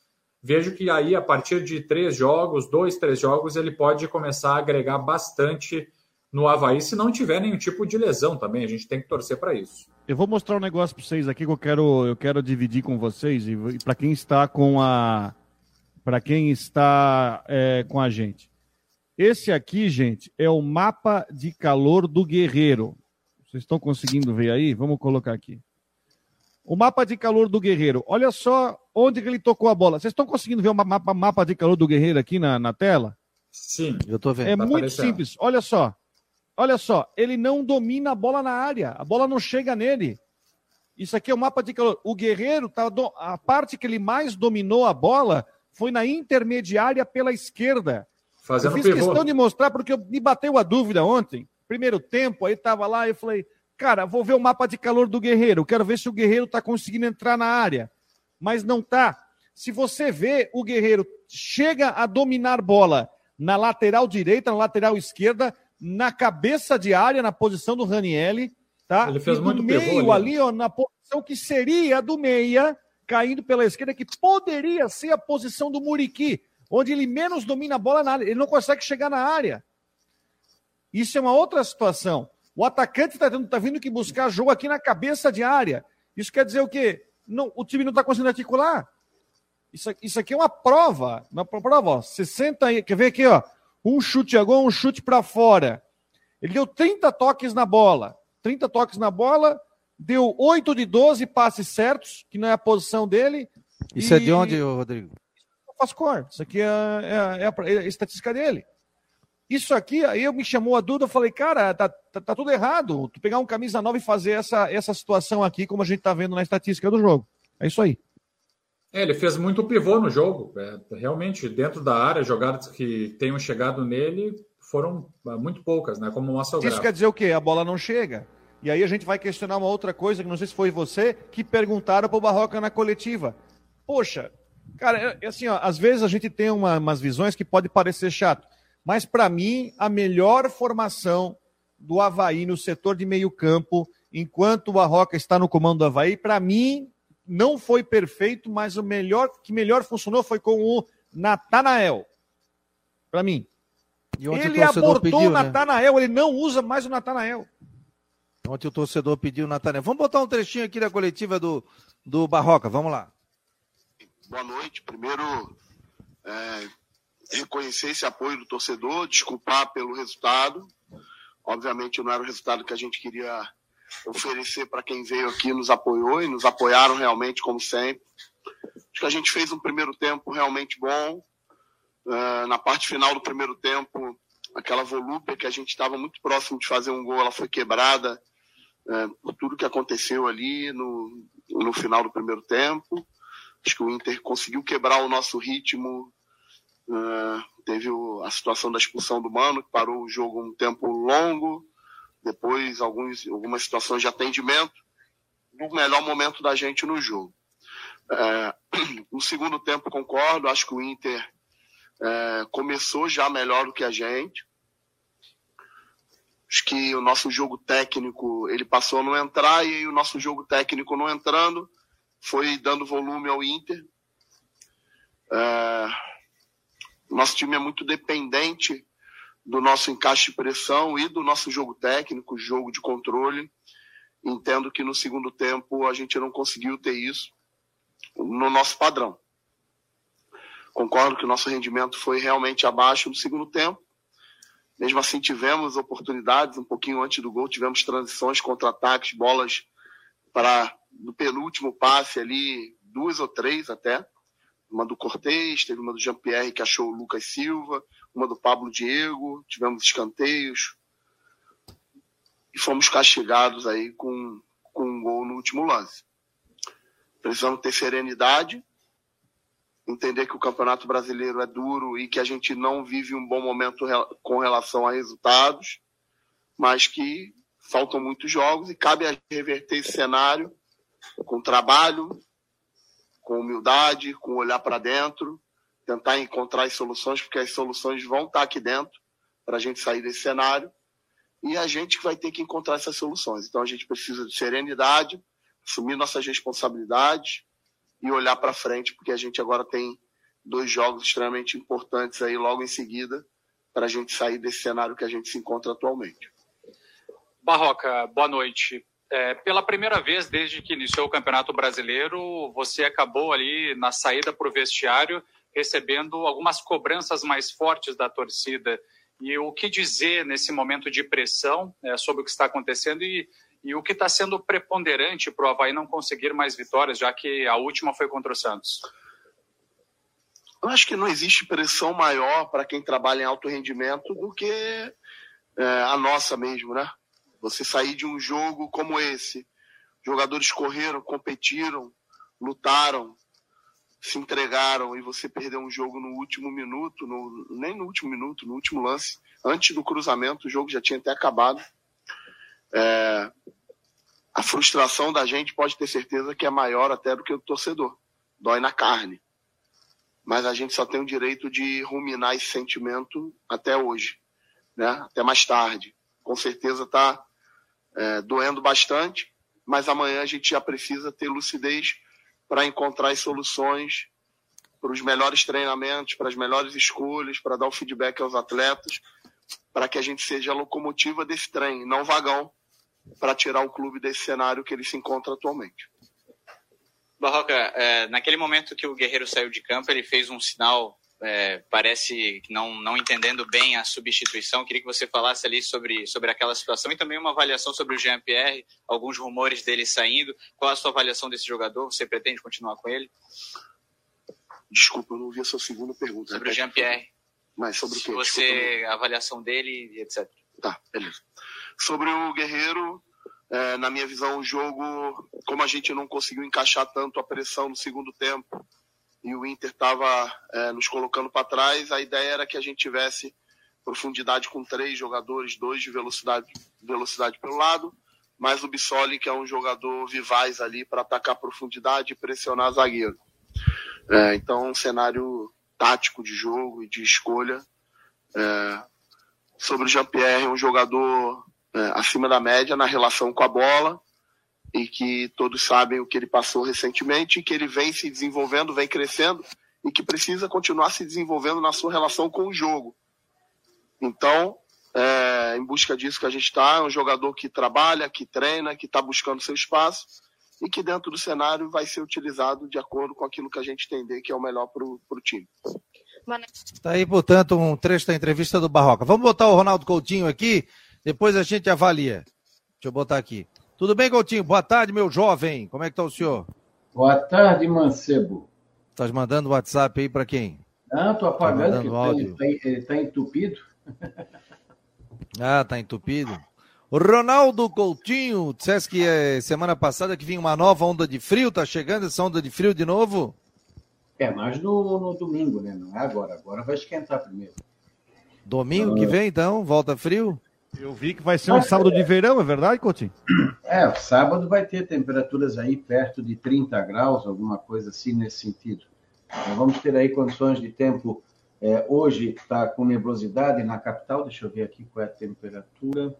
vejo que aí, a partir de três jogos, dois, três jogos, ele pode começar a agregar bastante no Havaí, se não tiver nenhum tipo de lesão também. A gente tem que torcer para isso. Eu vou mostrar um negócio para vocês aqui que eu quero, eu quero dividir com vocês e, para quem está com a para quem está é, com a gente. Esse aqui, gente, é o mapa de calor do guerreiro. Vocês estão conseguindo ver aí? Vamos colocar aqui. O mapa de calor do guerreiro. Olha só onde que ele tocou a bola. Vocês estão conseguindo ver o mapa, mapa de calor do Guerreiro aqui na, na tela? Sim, eu estou vendo. É tá muito aparecendo. simples. Olha só. Olha só. Ele não domina a bola na área. A bola não chega nele. Isso aqui é o mapa de calor. O Guerreiro, tá, a parte que ele mais dominou a bola foi na intermediária pela esquerda. Fazendo eu fiz pivô. questão de mostrar porque me bateu a dúvida ontem. Primeiro tempo, aí estava lá e falei, cara, vou ver o mapa de calor do Guerreiro. Quero ver se o Guerreiro está conseguindo entrar na área mas não tá. Se você vê, o Guerreiro chega a dominar bola na lateral direita, na lateral esquerda, na cabeça de área, na posição do Ranielli, tá? Ele fez e muito meio ali, ó, na posição que seria do meia, caindo pela esquerda, que poderia ser a posição do Muriqui, onde ele menos domina a bola na área, ele não consegue chegar na área. Isso é uma outra situação. O atacante está tá vindo que buscar jogo aqui na cabeça de área. Isso quer dizer o quê? não, o time não está conseguindo articular. Isso, isso aqui é uma prova. Uma prova, ó. 60, quer ver aqui, ó? Um chute a gol, um chute para fora. Ele deu 30 toques na bola. 30 toques na bola, deu 8 de 12 passes certos, que não é a posição dele. Isso e... é de onde, Rodrigo? Faz cor. Isso aqui é, é, é, a, é, a, estatística dele. Isso aqui, aí eu me chamou a dúvida, eu falei, cara, tá, tá, tá, tudo errado. Tu pegar um camisa nova e fazer essa, essa situação aqui, como a gente tá vendo na estatística do jogo. É isso aí. É, ele fez muito pivô no jogo. É, realmente, dentro da área, jogadas que tenham chegado nele foram é, muito poucas, né? Como mostra o Isso quer dizer o quê? A bola não chega. E aí a gente vai questionar uma outra coisa, que não sei se foi você, que perguntaram pro Barroca na coletiva. Poxa, cara, é, assim, ó, às vezes a gente tem uma, umas visões que pode parecer chato. Mas, para mim, a melhor formação do Havaí no setor de meio-campo, enquanto o Barroca está no comando do Havaí, para mim, não foi perfeito, mas o melhor que melhor funcionou foi com o Natanael. Para mim. ele abortou o né? Natanael, né? ele não usa mais o Natanael. Ontem o torcedor pediu o Natanael. Vamos botar um trechinho aqui da coletiva do, do Barroca, vamos lá. Boa noite. Primeiro, é, reconhecer esse apoio do torcedor, desculpar pelo resultado. Obviamente não era o resultado que a gente queria oferecer para quem veio aqui nos apoiou e nos apoiaram realmente, como sempre. Acho que a gente fez um primeiro tempo realmente bom. Uh, na parte final do primeiro tempo, aquela volúpia que a gente estava muito próximo de fazer um gol, ela foi quebrada uh, por tudo que aconteceu ali no, no final do primeiro tempo. Acho que o Inter conseguiu quebrar o nosso ritmo Uh, teve o, a situação da expulsão do Mano, que parou o jogo um tempo longo. Depois, alguns, algumas situações de atendimento. do melhor momento da gente no jogo. No segundo tempo, concordo, acho que o Inter é, começou já melhor do que a gente. Acho que o nosso jogo técnico ele passou a não entrar e o nosso jogo técnico não entrando foi dando volume ao Inter. É, nosso time é muito dependente do nosso encaixe de pressão e do nosso jogo técnico, jogo de controle. Entendo que no segundo tempo a gente não conseguiu ter isso no nosso padrão. Concordo que o nosso rendimento foi realmente abaixo no segundo tempo. Mesmo assim, tivemos oportunidades, um pouquinho antes do gol, tivemos transições, contra-ataques, bolas para no penúltimo passe ali, duas ou três até. Uma do Cortez, teve uma do Jean-Pierre que achou o Lucas Silva, uma do Pablo Diego, tivemos escanteios. E fomos castigados aí com, com um gol no último lance. Precisamos ter serenidade, entender que o Campeonato Brasileiro é duro e que a gente não vive um bom momento com relação a resultados, mas que faltam muitos jogos e cabe a reverter esse cenário com trabalho, com humildade, com olhar para dentro, tentar encontrar as soluções, porque as soluções vão estar aqui dentro para a gente sair desse cenário e a gente vai ter que encontrar essas soluções. Então a gente precisa de serenidade, assumir nossas responsabilidades e olhar para frente, porque a gente agora tem dois jogos extremamente importantes aí logo em seguida para a gente sair desse cenário que a gente se encontra atualmente. Barroca, boa noite. É, pela primeira vez desde que iniciou o Campeonato Brasileiro, você acabou ali na saída para o vestiário recebendo algumas cobranças mais fortes da torcida. E o que dizer nesse momento de pressão é, sobre o que está acontecendo e e o que está sendo preponderante para o Havaí não conseguir mais vitórias, já que a última foi contra o Santos? Eu acho que não existe pressão maior para quem trabalha em alto rendimento do que é, a nossa mesmo, né? Você sair de um jogo como esse, jogadores correram, competiram, lutaram, se entregaram e você perdeu um jogo no último minuto, no, nem no último minuto, no último lance, antes do cruzamento, o jogo já tinha até acabado. É, a frustração da gente pode ter certeza que é maior até do que o torcedor. Dói na carne. Mas a gente só tem o direito de ruminar esse sentimento até hoje, né? até mais tarde. Com certeza está é, doendo bastante, mas amanhã a gente já precisa ter lucidez para encontrar as soluções para os melhores treinamentos, para as melhores escolhas, para dar o feedback aos atletas, para que a gente seja a locomotiva desse trem, não vagão, para tirar o clube desse cenário que ele se encontra atualmente. Barroca, é, naquele momento que o Guerreiro saiu de campo, ele fez um sinal, é, parece não, não entendendo bem a substituição. Queria que você falasse ali sobre, sobre aquela situação e também uma avaliação sobre o Jean-Pierre, alguns rumores dele saindo. Qual a sua avaliação desse jogador? Você pretende continuar com ele? Desculpa, eu não ouvi a sua segunda pergunta. Sobre o Jean-Pierre. Mas sobre o quê? Você, a avaliação dele, etc. Tá, beleza. Sobre o Guerreiro, é, na minha visão, o jogo, como a gente não conseguiu encaixar tanto a pressão no segundo tempo e o Inter estava é, nos colocando para trás, a ideia era que a gente tivesse profundidade com três jogadores, dois de velocidade, velocidade pelo lado, mais o Bissoli, que é um jogador vivaz ali para atacar profundidade e pressionar zagueiro. É, então, um cenário tático de jogo e de escolha. É, sobre o Jean-Pierre, um jogador é, acima da média na relação com a bola e que todos sabem o que ele passou recentemente e que ele vem se desenvolvendo, vem crescendo e que precisa continuar se desenvolvendo na sua relação com o jogo. Então, é, em busca disso que a gente está, é um jogador que trabalha, que treina, que está buscando seu espaço e que dentro do cenário vai ser utilizado de acordo com aquilo que a gente entender que é o melhor para o time. Está aí, portanto, um trecho da entrevista do Barroca. Vamos botar o Ronaldo Coutinho aqui depois a gente avalia. Deixa eu botar aqui. Tudo bem, Coutinho? Boa tarde, meu jovem. Como é que está o senhor? Boa tarde, Mancebo. Estás mandando WhatsApp aí para quem? Não, estou tá apagando, tá que ele está tá entupido. ah, está entupido. Ronaldo Coutinho, disseste que é semana passada que vinha uma nova onda de frio, tá chegando essa onda de frio de novo? É, mas no, no domingo, né? Não é agora. Agora vai esquentar primeiro. Domingo que vem, então? Volta frio? Eu vi que vai ser um sábado de verão, é verdade, Coutinho? É, sábado vai ter temperaturas aí perto de 30 graus, alguma coisa assim nesse sentido. Então, vamos ter aí condições de tempo. É, hoje está com nebulosidade na capital, deixa eu ver aqui qual é a temperatura.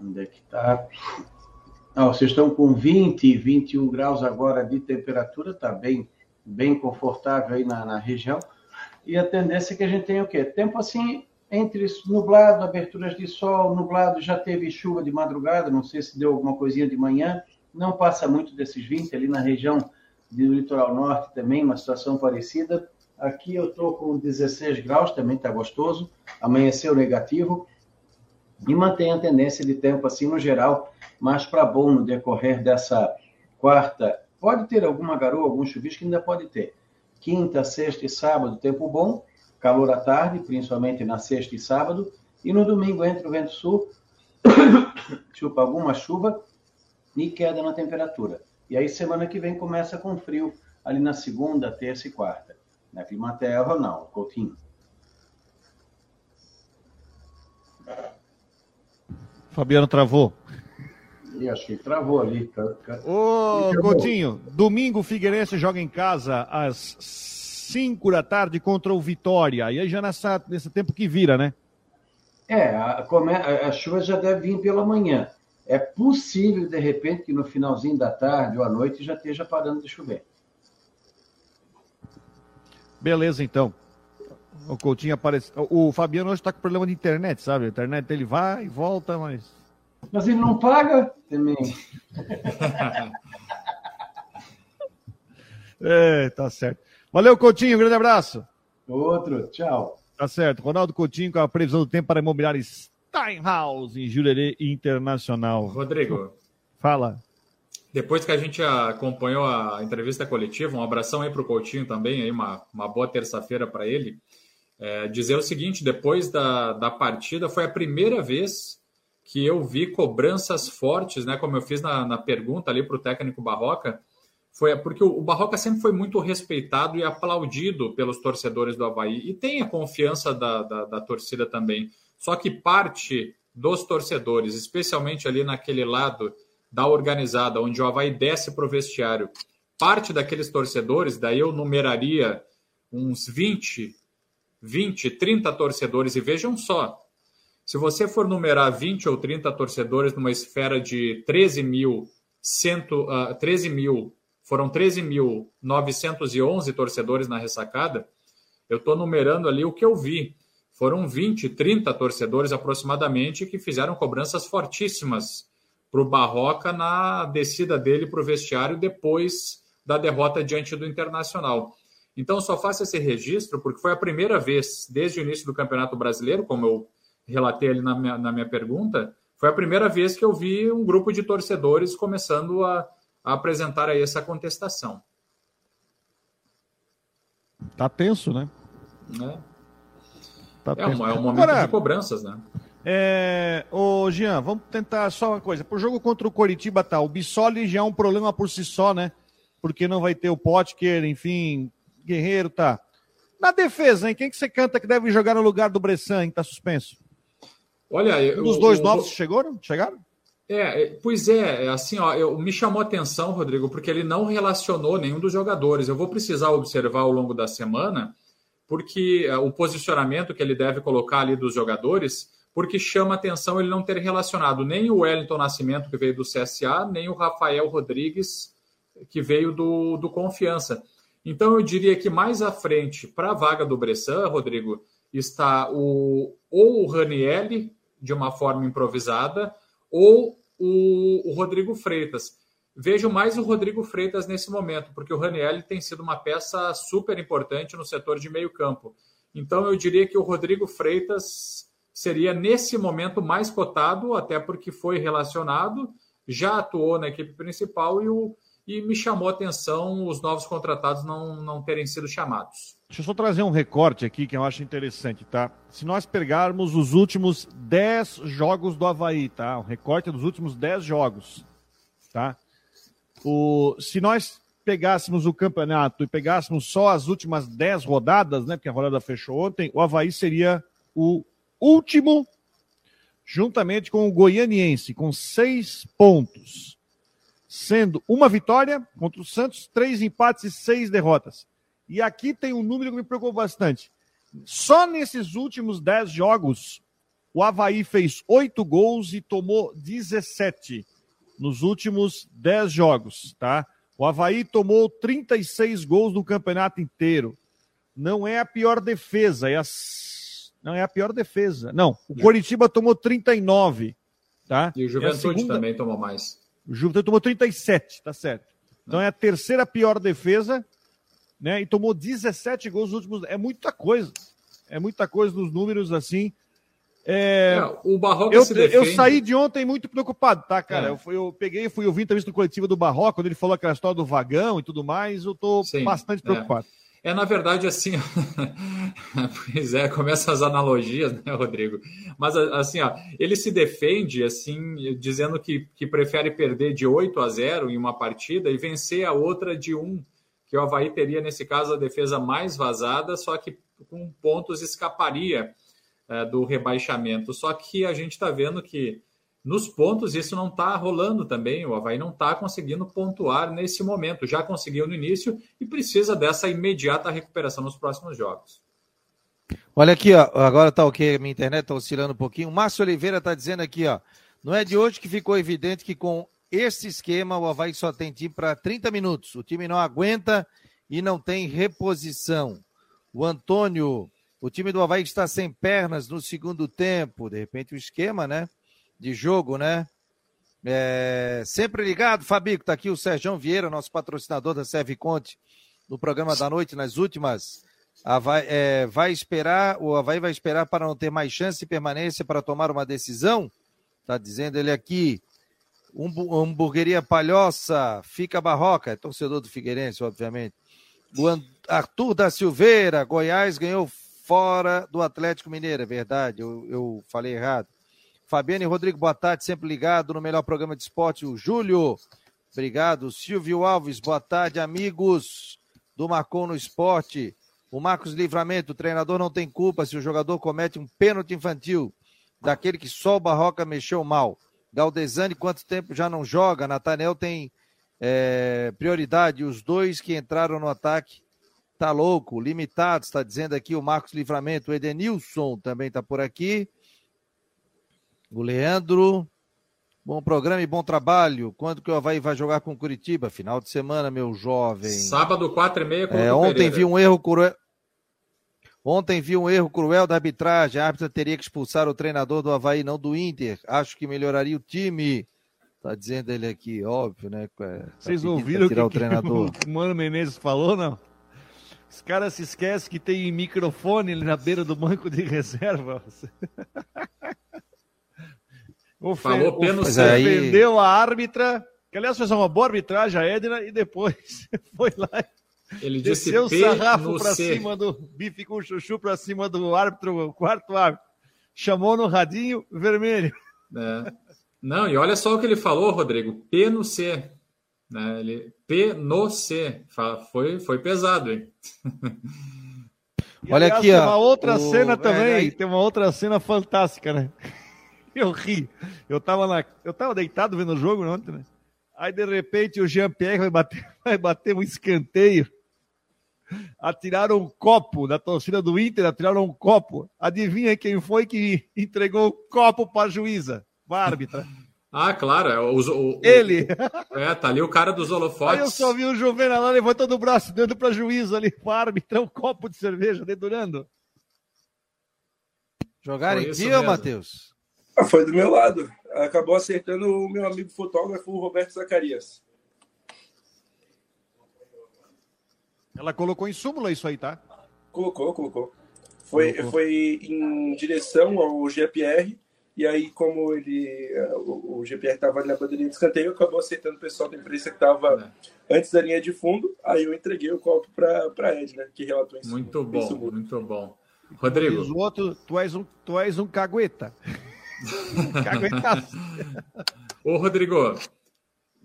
Onde é que está? Ah, vocês estão com 20, 21 graus agora de temperatura, está bem, bem confortável aí na, na região. E a tendência é que a gente tenha o quê? Tempo assim entre nublado, aberturas de sol, nublado, já teve chuva de madrugada, não sei se deu alguma coisinha de manhã, não passa muito desses 20 ali na região do litoral norte também, uma situação parecida. Aqui eu estou com 16 graus, também está gostoso, amanheceu negativo e mantém a tendência de tempo assim no geral, mais para bom no decorrer dessa quarta. Pode ter alguma garoa, algum chuvisco, ainda pode ter. Quinta, sexta e sábado, tempo bom calor à tarde, principalmente na sexta e sábado, e no domingo entra o vento sul, chupa alguma chuva e queda na temperatura. E aí semana que vem começa com frio ali na segunda, terça e quarta. Na Climaterra, Ronaldo Coutinho. Fabiano travou. E acho que travou ali. Ô, Coutinho, domingo o Figueirense joga em casa às 5 da tarde contra o Vitória. E aí já nessa, nesse tempo que vira, né? É, a, a chuva já deve vir pela manhã. É possível, de repente, que no finalzinho da tarde ou à noite já esteja parando de chover. Beleza, então. O Coutinho aparece. O Fabiano hoje está com problema de internet, sabe? A internet dele vai e volta, mas. Mas ele não paga também. é, tá certo. Valeu, Coutinho, grande abraço. Outro, tchau. Tá certo. Ronaldo Coutinho com a previsão do tempo para imobiliária Steinhaus, em Jurerê Internacional. Rodrigo. Fala. Depois que a gente acompanhou a entrevista coletiva, um abração aí para o Coutinho também, aí uma, uma boa terça-feira para ele. É, dizer o seguinte: depois da, da partida, foi a primeira vez que eu vi cobranças fortes, né? Como eu fiz na, na pergunta ali para o técnico Barroca, foi porque o Barroca sempre foi muito respeitado e aplaudido pelos torcedores do Havaí e tem a confiança da, da, da torcida também. Só que parte dos torcedores, especialmente ali naquele lado da organizada, onde o Havaí desce para o vestiário, parte daqueles torcedores, daí eu numeraria uns 20, 20, 30 torcedores, e vejam só, se você for numerar 20 ou 30 torcedores numa esfera de 13 mil, cento, uh, 13 mil foram 13.911 torcedores na ressacada. Eu estou numerando ali o que eu vi. Foram 20, 30 torcedores aproximadamente que fizeram cobranças fortíssimas para o Barroca na descida dele para o vestiário depois da derrota diante do Internacional. Então, só faço esse registro porque foi a primeira vez desde o início do Campeonato Brasileiro, como eu relatei ali na minha, na minha pergunta, foi a primeira vez que eu vi um grupo de torcedores começando a, a apresentar aí essa contestação. Tá tenso, né? É, tá é, tenso. Um, é um momento Agora, de cobranças, né? É, ô Jean, vamos tentar só uma coisa. Pro jogo contra o Coritiba, tá, o Bissoli já é um problema por si só, né? Porque não vai ter o Potker, enfim, Guerreiro, tá. Na defesa, hein? Quem que você canta que deve jogar no lugar do Bressan, que tá suspenso? Olha, eu, dos dois eu, novos eu, chegaram? Chegaram? É, é, pois é, é, assim, ó, eu, me chamou a atenção, Rodrigo, porque ele não relacionou nenhum dos jogadores. Eu vou precisar observar ao longo da semana, porque é, o posicionamento que ele deve colocar ali dos jogadores, porque chama atenção ele não ter relacionado nem o Wellington Nascimento, que veio do CSA, nem o Rafael Rodrigues, que veio do, do Confiança. Então eu diria que mais à frente, para a vaga do Bressan, Rodrigo, está o, ou o Ranielli, de uma forma improvisada, ou o, o Rodrigo Freitas. Vejo mais o Rodrigo Freitas nesse momento, porque o Raniel tem sido uma peça super importante no setor de meio campo. Então eu diria que o Rodrigo Freitas seria nesse momento mais cotado, até porque foi relacionado, já atuou na equipe principal e, o, e me chamou a atenção os novos contratados não, não terem sido chamados. Deixa eu só trazer um recorte aqui que eu acho interessante, tá? Se nós pegarmos os últimos 10 jogos do Havaí, tá? O recorte dos últimos 10 jogos, tá? O, se nós pegássemos o campeonato e pegássemos só as últimas 10 rodadas, né? Porque a rodada fechou ontem, o Havaí seria o último juntamente com o Goianiense, com seis pontos, sendo uma vitória contra o Santos, três empates e seis derrotas. E aqui tem um número que me preocupa bastante. Só nesses últimos dez jogos, o Havaí fez oito gols e tomou 17 nos últimos dez jogos, tá? O Havaí tomou 36 gols no campeonato inteiro. Não é a pior defesa, é a... não é a pior defesa. Não, o Coritiba tomou 39, tá? E o Juventude é segunda... também tomou mais. O Juventude tomou 37, tá certo. Então é a terceira pior defesa, né? E tomou 17 gols nos últimos. É muita coisa. É muita coisa nos números assim. É, é, o Barroca eu, eu, saí de ontem muito preocupado, tá, cara? É. Eu, fui, eu peguei, fui ouvir entrevista do coletivo do Barroca, quando ele falou aquela história do vagão e tudo mais, eu tô Sim, bastante é. preocupado. É. na verdade, assim, pois é, começa as analogias, né, Rodrigo? Mas, assim, ó, ele se defende, assim, dizendo que, que prefere perder de 8 a 0 em uma partida e vencer a outra de 1, que o Havaí teria, nesse caso, a defesa mais vazada, só que com pontos escaparia é, do rebaixamento. Só que a gente está vendo que nos pontos isso não está rolando também. O Havaí não está conseguindo pontuar nesse momento. Já conseguiu no início e precisa dessa imediata recuperação nos próximos jogos. Olha aqui, ó, agora está ok, minha internet está oscilando um pouquinho. O Márcio Oliveira está dizendo aqui, ó, não é de hoje que ficou evidente que com esse esquema o Havaí só tem time para 30 minutos. O time não aguenta e não tem reposição. O Antônio o time do Havaí está sem pernas no segundo tempo. De repente, o esquema, né? De jogo, né? É, sempre ligado, Fabico. Está aqui o Sérgio Vieira, nosso patrocinador da Serviconte, no programa da noite, nas últimas. Havaí, é, vai esperar, o Havaí vai esperar para não ter mais chance de permanência para tomar uma decisão? Está dizendo ele aqui. Um, hamburgueria Palhoça, fica barroca, é torcedor do Figueirense, obviamente. O Arthur da Silveira, Goiás ganhou fora do Atlético Mineiro, é verdade, eu, eu falei errado. Fabiane Rodrigo, boa tarde, sempre ligado no melhor programa de esporte, o Júlio. Obrigado. Silvio Alves, boa tarde, amigos do Marcon no Esporte. O Marcos Livramento, o treinador não tem culpa se o jogador comete um pênalti infantil, daquele que só o Barroca mexeu mal. Galdesani, quanto tempo já não joga? Natanel tem é, prioridade. Os dois que entraram no ataque tá louco, limitado, está dizendo aqui o Marcos Livramento, o Edenilson também está por aqui. O Leandro, bom programa e bom trabalho. Quando que o Havaí vai jogar com o Curitiba? Final de semana, meu jovem. Sábado, quatro e meia. É, ontem vi um erro cruel. Ontem vi um erro cruel da arbitragem. A árbitra teria que expulsar o treinador do Havaí, não do Inter. Acho que melhoraria o time. Tá dizendo ele aqui, óbvio, né? Tá Vocês ouviram o que, o treinador. o Mano Menezes falou, não? Os caras se esquecem que tem microfone ali na beira do banco de reserva. Ofe Falou pênalti. Ofendeu a árbitra, que aliás fez uma boa arbitragem a Edna, e depois foi lá ele desceu o sarrafo para cima do bife com chuchu para cima do árbitro, o quarto árbitro. Chamou no radinho vermelho. É. Não, e olha só o que ele falou, Rodrigo. P no C. Né? Ele, P no C. Foi, foi pesado, hein? Olha aliás, aqui, tem uma outra o... cena também, tem uma outra cena fantástica, né? Eu ri. Eu tava, na... eu tava deitado vendo o jogo ontem, né? Aí, de repente, o Jean-Pierre vai bater, vai bater um escanteio. Atiraram um copo da torcida do Inter, atiraram um copo. Adivinha quem foi que entregou o copo para a juíza? A árbitra. Ah, claro. É, o, o, Ele. O, é, tá ali o cara dos holofotes. Aí eu só vi o Juvenal lá levantando o braço, dando para juiz ali, para árbitro, um copo de cerveja, dedurando. Jogaram em dia, Matheus? Ah, foi do meu lado. Acabou acertando o meu amigo fotógrafo, o Roberto Zacarias. Ela colocou em súmula isso aí, tá? Colocou, colocou. Foi, colocou. foi em direção ao GPR e aí, como ele, eh, o, o GPR estava ali na bandeirinha de escanteio, acabou aceitando o pessoal da imprensa que estava é. antes da linha de fundo. Aí eu entreguei o copo para a Edna, que relatou isso. Muito bom, isso muito bom. Rodrigo. O outro, tu és um, tu és um cagueta. Ô, Rodrigo,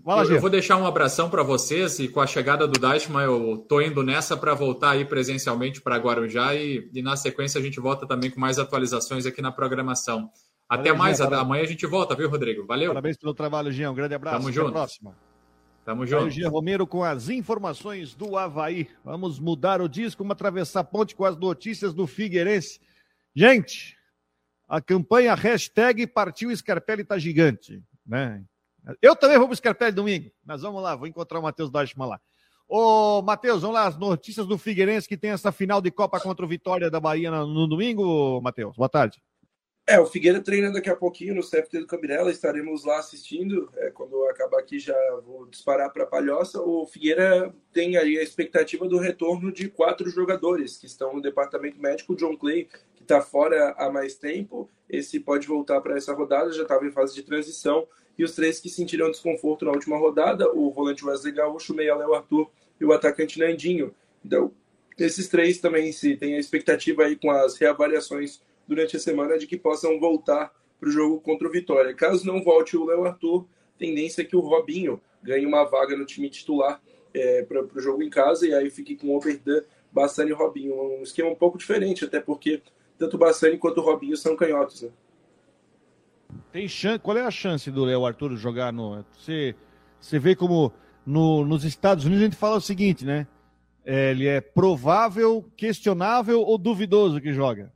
Fala, eu, eu, vou deixar um abração para vocês e com a chegada do Dashman eu tô indo nessa para voltar aí presencialmente para Guarujá e, e, na sequência a gente volta também com mais atualizações aqui na programação. Até Valeu, mais, Jean, amanhã a gente volta, viu, Rodrigo? Valeu. Parabéns pelo trabalho, Jean. Um grande abraço. Tamo Até junto. próxima. Tamo junto. Jean Romero com as informações do Havaí. Vamos mudar o disco, vamos atravessar a ponte com as notícias do Figueirense. Gente, a campanha hashtag Partiu Scarpelli tá gigante, né? Eu também vou pro Scarpelli domingo, mas vamos lá, vou encontrar o Matheus Deichmann lá. Ô, Matheus, vamos lá, as notícias do Figueirense que tem essa final de Copa contra o Vitória da Bahia no, domingo, Matheus. Boa tarde. É, o Figueira treina daqui a pouquinho no CFT do Cambirela, estaremos lá assistindo. É, quando acabar aqui já vou disparar para a Palhoça. O Figueira tem aí a expectativa do retorno de quatro jogadores que estão no departamento médico. O John Clay, está fora há mais tempo, esse pode voltar para essa rodada, já estava em fase de transição. E os três que sentiram desconforto na última rodada, o volante Wesley Gaúcho, o meia Léo Arthur e o atacante Nandinho. Então, esses três também se tem a expectativa aí com as reavaliações durante a semana de que possam voltar para o jogo contra o Vitória. Caso não volte o Léo Arthur, tendência é que o Robinho ganhe uma vaga no time titular é, para o jogo em casa e aí fique com o Oberdan, Bassani e Robinho. Um esquema um pouco diferente, até porque tanto o Bassani quanto o Robinho são canhotos. Né? Tem chance, qual é a chance do Léo Arthur jogar no. Você, você vê como no, nos Estados Unidos a gente fala o seguinte, né? É, ele é provável, questionável ou duvidoso que joga?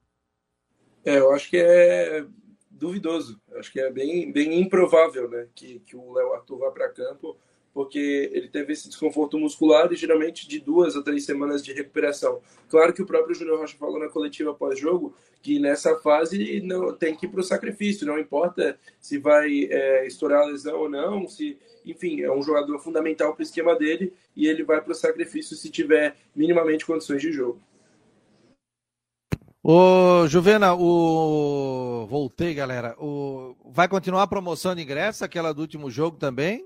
É, eu acho que é duvidoso. Eu acho que é bem, bem improvável né, que, que o Léo Arthur vá para campo, porque ele teve esse desconforto muscular e geralmente de duas a três semanas de recuperação. Claro que o próprio Júnior Rocha falou na coletiva pós-jogo que nessa fase não tem que ir para o sacrifício, não importa se vai é, estourar a lesão ou não, se enfim, é um jogador fundamental para o esquema dele e ele vai para o sacrifício se tiver minimamente condições de jogo. Ô, Juvena, o... voltei, galera. O... Vai continuar a promoção de ingresso, aquela do último jogo também?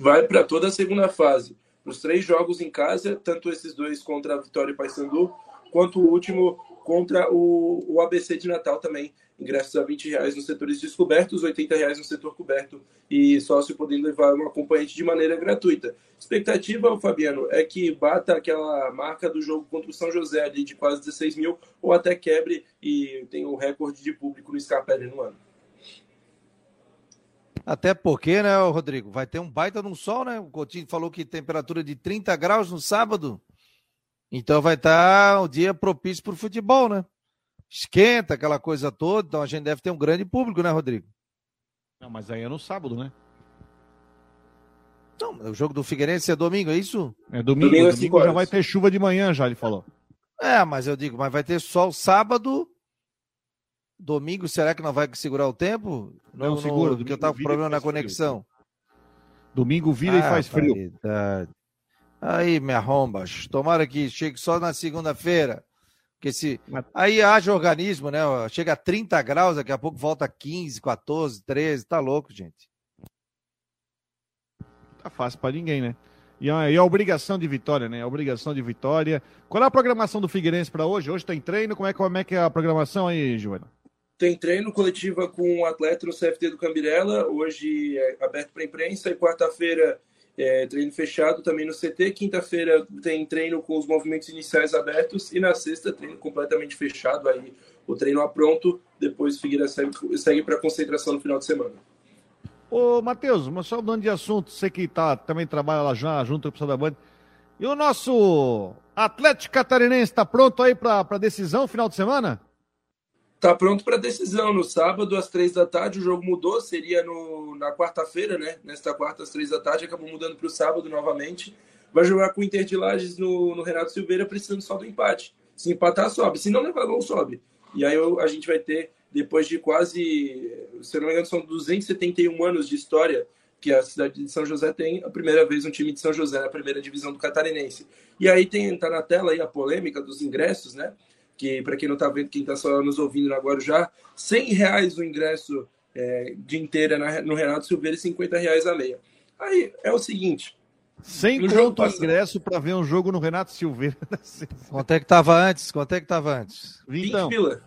Vai para toda a segunda fase. Os três jogos em casa, tanto esses dois contra a Vitória e Paysandu, quanto o último contra o, o ABC de Natal também. Ingressos a 20 reais nos setores descobertos, 80 reais no setor coberto e sócio podendo levar um acompanhante de maneira gratuita. Expectativa, Fabiano, é que bata aquela marca do jogo contra o São José ali de quase 16 mil ou até quebre e tenha o recorde de público no Scarpelli no ano. Até porque, né, Rodrigo, vai ter um baita no sol, né? O Coutinho falou que temperatura de 30 graus no sábado. Então vai estar tá o dia propício para o futebol, né? Esquenta aquela coisa toda, então a gente deve ter um grande público, né, Rodrigo? Não, mas aí é no sábado, né? Não, o jogo do Figueirense é domingo, é isso? É domingo, domingo, domingo já vai ter chuva de manhã, já ele falou. É, mas eu digo, mas vai ter sol sábado, domingo, será que não vai segurar o tempo? Não, não segura, porque eu tava com problema na conexão. Frio. Domingo vira ah, e faz frio. Aí, me arrombas. Tomara que chegue só na segunda-feira. Porque se. Aí haja organismo, né? Chega a 30 graus, daqui a pouco volta a 15, 14, 13. Tá louco, gente. Tá fácil para ninguém, né? E a, e a, obrigação de vitória, né? A obrigação de vitória. Qual é a programação do Figueirense para hoje? Hoje tem treino? Como é, como é que é a programação aí, Joana? Tem treino coletiva com o atleta no CFT do Cambirela. Hoje é aberto para imprensa. E quarta-feira é, treino fechado também no CT. Quinta-feira tem treino com os movimentos iniciais abertos e na sexta treino completamente fechado aí o treino a pronto. Depois o Figueira segue, segue para concentração no final de semana. Ô, Matheus, mas só mudando de assunto, você que tá, também trabalha lá já junto com o pessoal da Band. E o nosso Atlético Catarinense está pronto aí para decisão final de semana? Está pronto para decisão. No sábado, às três da tarde, o jogo mudou, seria no, na quarta-feira, né? Nesta quarta, às três da tarde, acabou mudando para o sábado novamente. Vai jogar com o Inter de Lages no, no, Renato Silveira, precisando só do empate. Se empatar, sobe. Se não levar gol, sobe. E aí a gente vai ter, depois de quase, se não me engano, são 271 anos de história que a cidade de São José tem, a primeira vez um time de São José na primeira divisão do Catarinense. E aí tem, tá na tela aí a polêmica dos ingressos, né? Que para quem não está vendo, quem está só nos ouvindo agora já, 100 reais o ingresso é, de inteira na, no Renato Silveira e 50 reais a meia. Aí é o seguinte. 100 conto o ingresso para ver um jogo no Renato Silveira. Quanto é que estava antes? Quanto é que estava antes? 20 então. pila.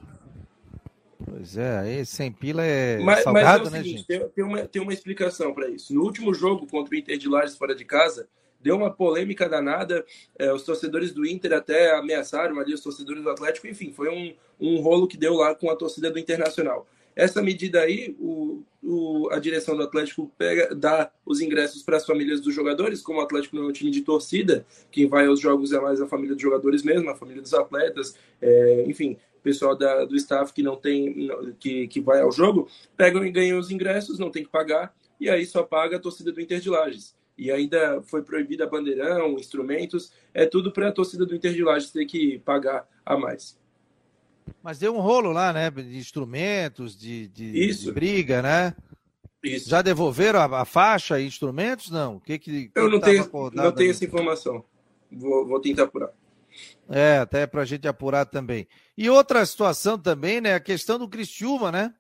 Pois é, aí 100 pila é mas, salgado, mas é o né, seguinte, tem, tem, uma, tem uma explicação para isso. No último jogo contra o Inter de Lages fora de casa, deu uma polêmica danada. É, os torcedores do Inter até ameaçaram ali os torcedores do Atlético. Enfim, foi um, um rolo que deu lá com a torcida do Internacional. essa medida aí, o, o, a direção do Atlético pega, dá os ingressos para as famílias dos jogadores, como o Atlético não é um time de torcida, quem vai aos jogos é mais a família dos jogadores mesmo, a família dos atletas, é, enfim, pessoal da, do staff que não tem, que, que vai ao jogo, pegam e ganham os ingressos, não tem que pagar, e aí só paga a torcida do Inter de Lages. E ainda foi proibida bandeirão, instrumentos, é tudo para a torcida do Inter de Lages ter que pagar a mais. Mas deu um rolo lá, né? De instrumentos, de, de, Isso. de briga, né? Isso. Já devolveram a, a faixa e instrumentos? Não. O que que, Eu não tenho, não tenho essa informação. Vou, vou tentar apurar. É, até para a gente apurar também. E outra situação também, né? A questão do Criciúma, né?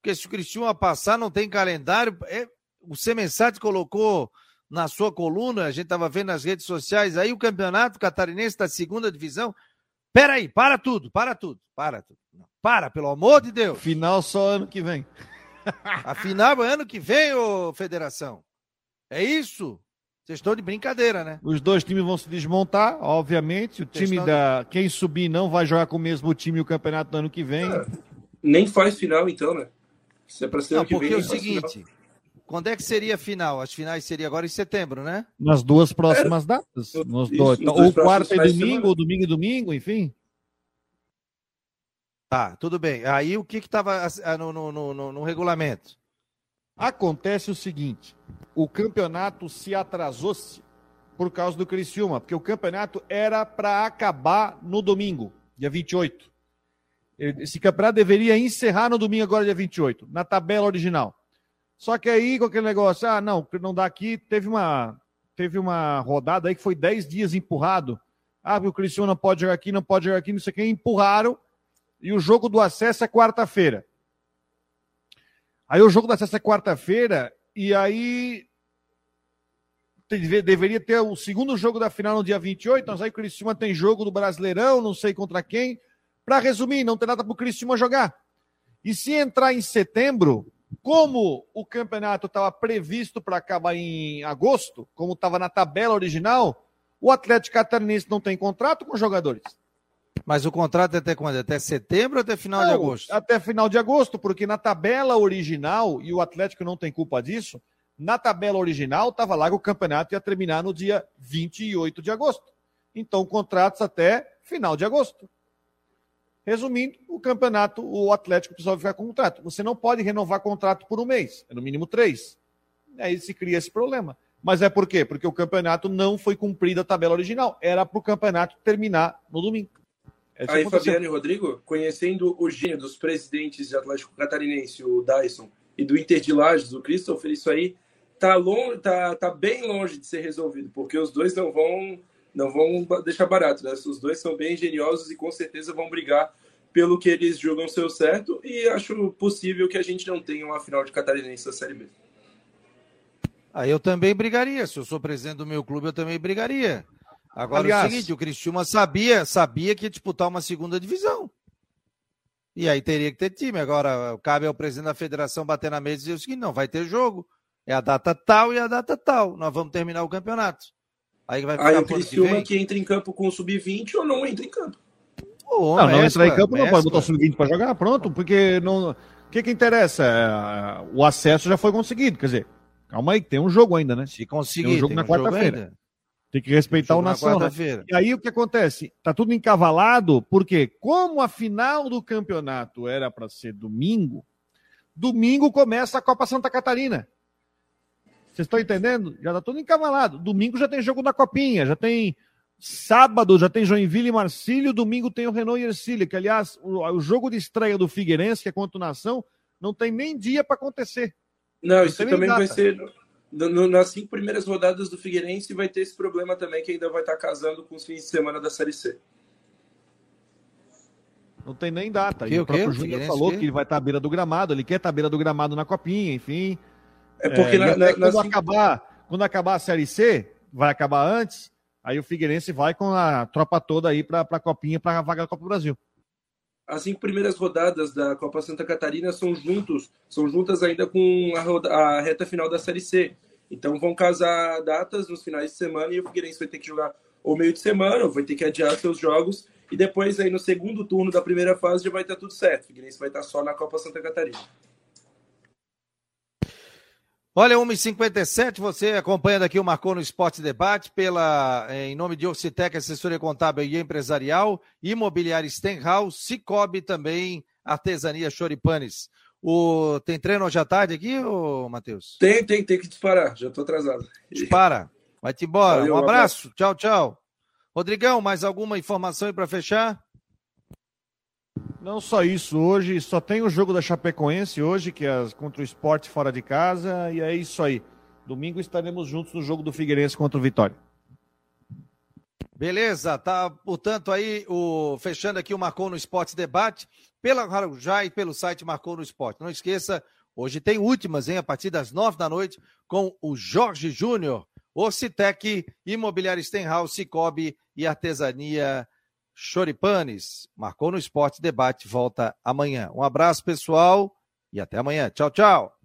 Porque se o Criciúma passar, não tem calendário. É, o Semensati colocou na sua coluna, a gente estava vendo nas redes sociais, aí o campeonato catarinense da segunda divisão. Peraí, para tudo, para tudo, para tudo. Para, pelo amor de Deus. Final só ano que vem. Afinal, é ano que vem, ô federação. É isso? Vocês estão de brincadeira, né? Os dois times vão se desmontar, obviamente. O time da. Quem subir não vai jogar com o mesmo time o campeonato do ano que vem. Nem faz final, então, né? Se é para ser Não, ano que porque vem, é o faz final. Quando é que seria a final? As finais seriam agora em setembro, né? Nas duas próximas datas. Isso, Nos nos dois. dois ou quarta e domingo, ou domingo e domingo, enfim. Tá, tudo bem. Aí o que que estava no, no, no, no- no regulamento? Acontece o seguinte: o campeonato se atrasou-se por causa do Criciúma, porque o campeonato era para acabar no domingo, dia 28. Esse campeonato deveria encerrar no domingo, agora dia 28, na tabela original. Só que aí, com aquele negócio, ah, não, não dá aqui, teve uma, teve uma rodada aí que foi 10 dias empurrado. Ah, o Criciúma não pode jogar aqui, não pode jogar aqui, não sei o que, empurraram. E o jogo do acesso é quarta-feira. Aí o jogo do acesso é quarta-feira, e aí deve- deveria ter o segundo jogo da final no dia 28, mas aí o Criciúma tem jogo do Brasileirão, não sei contra quem. Para resumir, não tem nada para o Criciúma jogar. E se entrar em setembro, como o campeonato estava previsto para acabar em agosto, como estava na tabela original, o Atlético Catarinense não tem contrato com os jogadores. Mas o contrato é até quando? Até setembro ou até final de Não, agosto? Até final de agosto, porque na tabela original, e o Atlético não tem culpa disso, na tabela original estava lá que o campeonato ia terminar no dia 28 de agosto. Então, contratos até final de agosto. Resumindo, o campeonato, o Atlético precisa ficar com contrato. Você não pode renovar contrato por um mês, é no mínimo três. Aí se cria esse problema. Mas é por quê? Porque o campeonato não foi cumprida a tabela original. Era para o campeonato terminar no domingo. É Aí. Fabiano e Rodrigo, conhecendo o gênio dos presidentes de Atlético Catarinense, o Dyson, e do Inter de Lages, o Christopher, isso aí tá, longe, tá, tá bem longe de ser resolvido, porque os dois não vão não vão deixar barato, né? Os dois são bem engenhosos e com certeza vão brigar pelo que eles julgam ser o certo e acho possível que a gente não tenha uma final de catarinense da Série B. Aí eu também brigaria. Se eu sou presidente do meu clube, eu também brigaria. Agora é Aliás- o seguinte, o Cristiúma sabia, sabia que ia disputar uma segunda divisão. E aí teria que ter time. Agora, cabe ao presidente da federação bater na mesa e dizer o seguinte: não, vai ter jogo. É a data tal e a data tal. Nós vamos terminar o campeonato. Aí vai ficar Aí o Criciúma que entra em campo com o sub-20 ou não entra em campo. Ô, Não, não mescla, entrar em campo não pode botar o mescla. sub-20 para jogar, pronto, porque não. O que que interessa? É, O acesso já foi conseguido, quer dizer, calma aí, tem um jogo ainda, né? Se conseguir, Tem um jogo tem na um quarta-feira. Tem que respeitar Jogo o na nação. Né? E aí o que acontece? Tá tudo encavalado, porque como a final do campeonato era para ser domingo, domingo começa a Copa Santa Catarina. Vocês estão entendendo? Já tá tudo encavalado. Domingo já tem jogo da Copinha, já tem sábado, já tem Joinville e Marcílio, domingo tem o Renault e Ercília, que aliás, o, o jogo de estreia do Figueirense, que é contra o Nação, não tem nem dia para acontecer. Não, isso tem nem também vai data. ser. no- no- nas cinco primeiras rodadas do Figueirense vai ter esse problema também, que ainda vai estar casando com os fins de semana da Série C. Não tem nem data. Que, e o o próprio? Júnior falou quê? que ele vai estar à beira do gramado, ele quer estar à beira do gramado na Copinha, enfim. É porque É, na, na, quando, cinco- acabar, quando acabar a Série C, vai acabar antes, aí o Figueirense vai com a tropa toda aí para a Copinha, para a vaga da Copa do Brasil. as cinco primeiras rodadas da Copa Santa Catarina são juntos, são juntas ainda com a, roda- a reta final da Série C. Então vão casar datas nos finais de semana e o Figueirense vai ter que jogar ou meio de semana, ou vai ter que adiar seus jogos. E depois, aí no segundo turno da primeira fase, já vai estar tudo certo. O Figueirense vai estar só na Copa Santa Catarina. Olha, 1h57, você acompanhando aqui o Marcou no Esporte Debate pela, eh, em nome de Ocitec, assessoria contábil e empresarial, Imobiliária Stenhouse, Cicobi também, Artesania Choripanes. O, tem treino hoje à tarde aqui, ô, Matheus? Tem, tem, tem que disparar, já estou atrasado. Dispara, vai-te embora. Valeu, um abraço, um tchau, tchau. Rodrigão, mais alguma informação aí para fechar? Não só isso, hoje só tem o jogo da Chapecoense hoje, que é contra o esporte fora de casa, e é isso aí. Domingo estaremos juntos no jogo do Figueirense contra o Vitória. Beleza, tá, portanto, aí, o, fechando aqui o Marcou no Esporte Debate, pela Guarujá e pelo site Marcou no Esporte. Não esqueça, hoje tem últimas, hein, a partir das nove da noite, com o Jorge Júnior, Ocitec, Imobiliário Stenhouse, Cicobi e Artesania Choripanes. Marcou no Esporte Debate, volta amanhã. Um abraço, pessoal, e até amanhã. Tchau, tchau.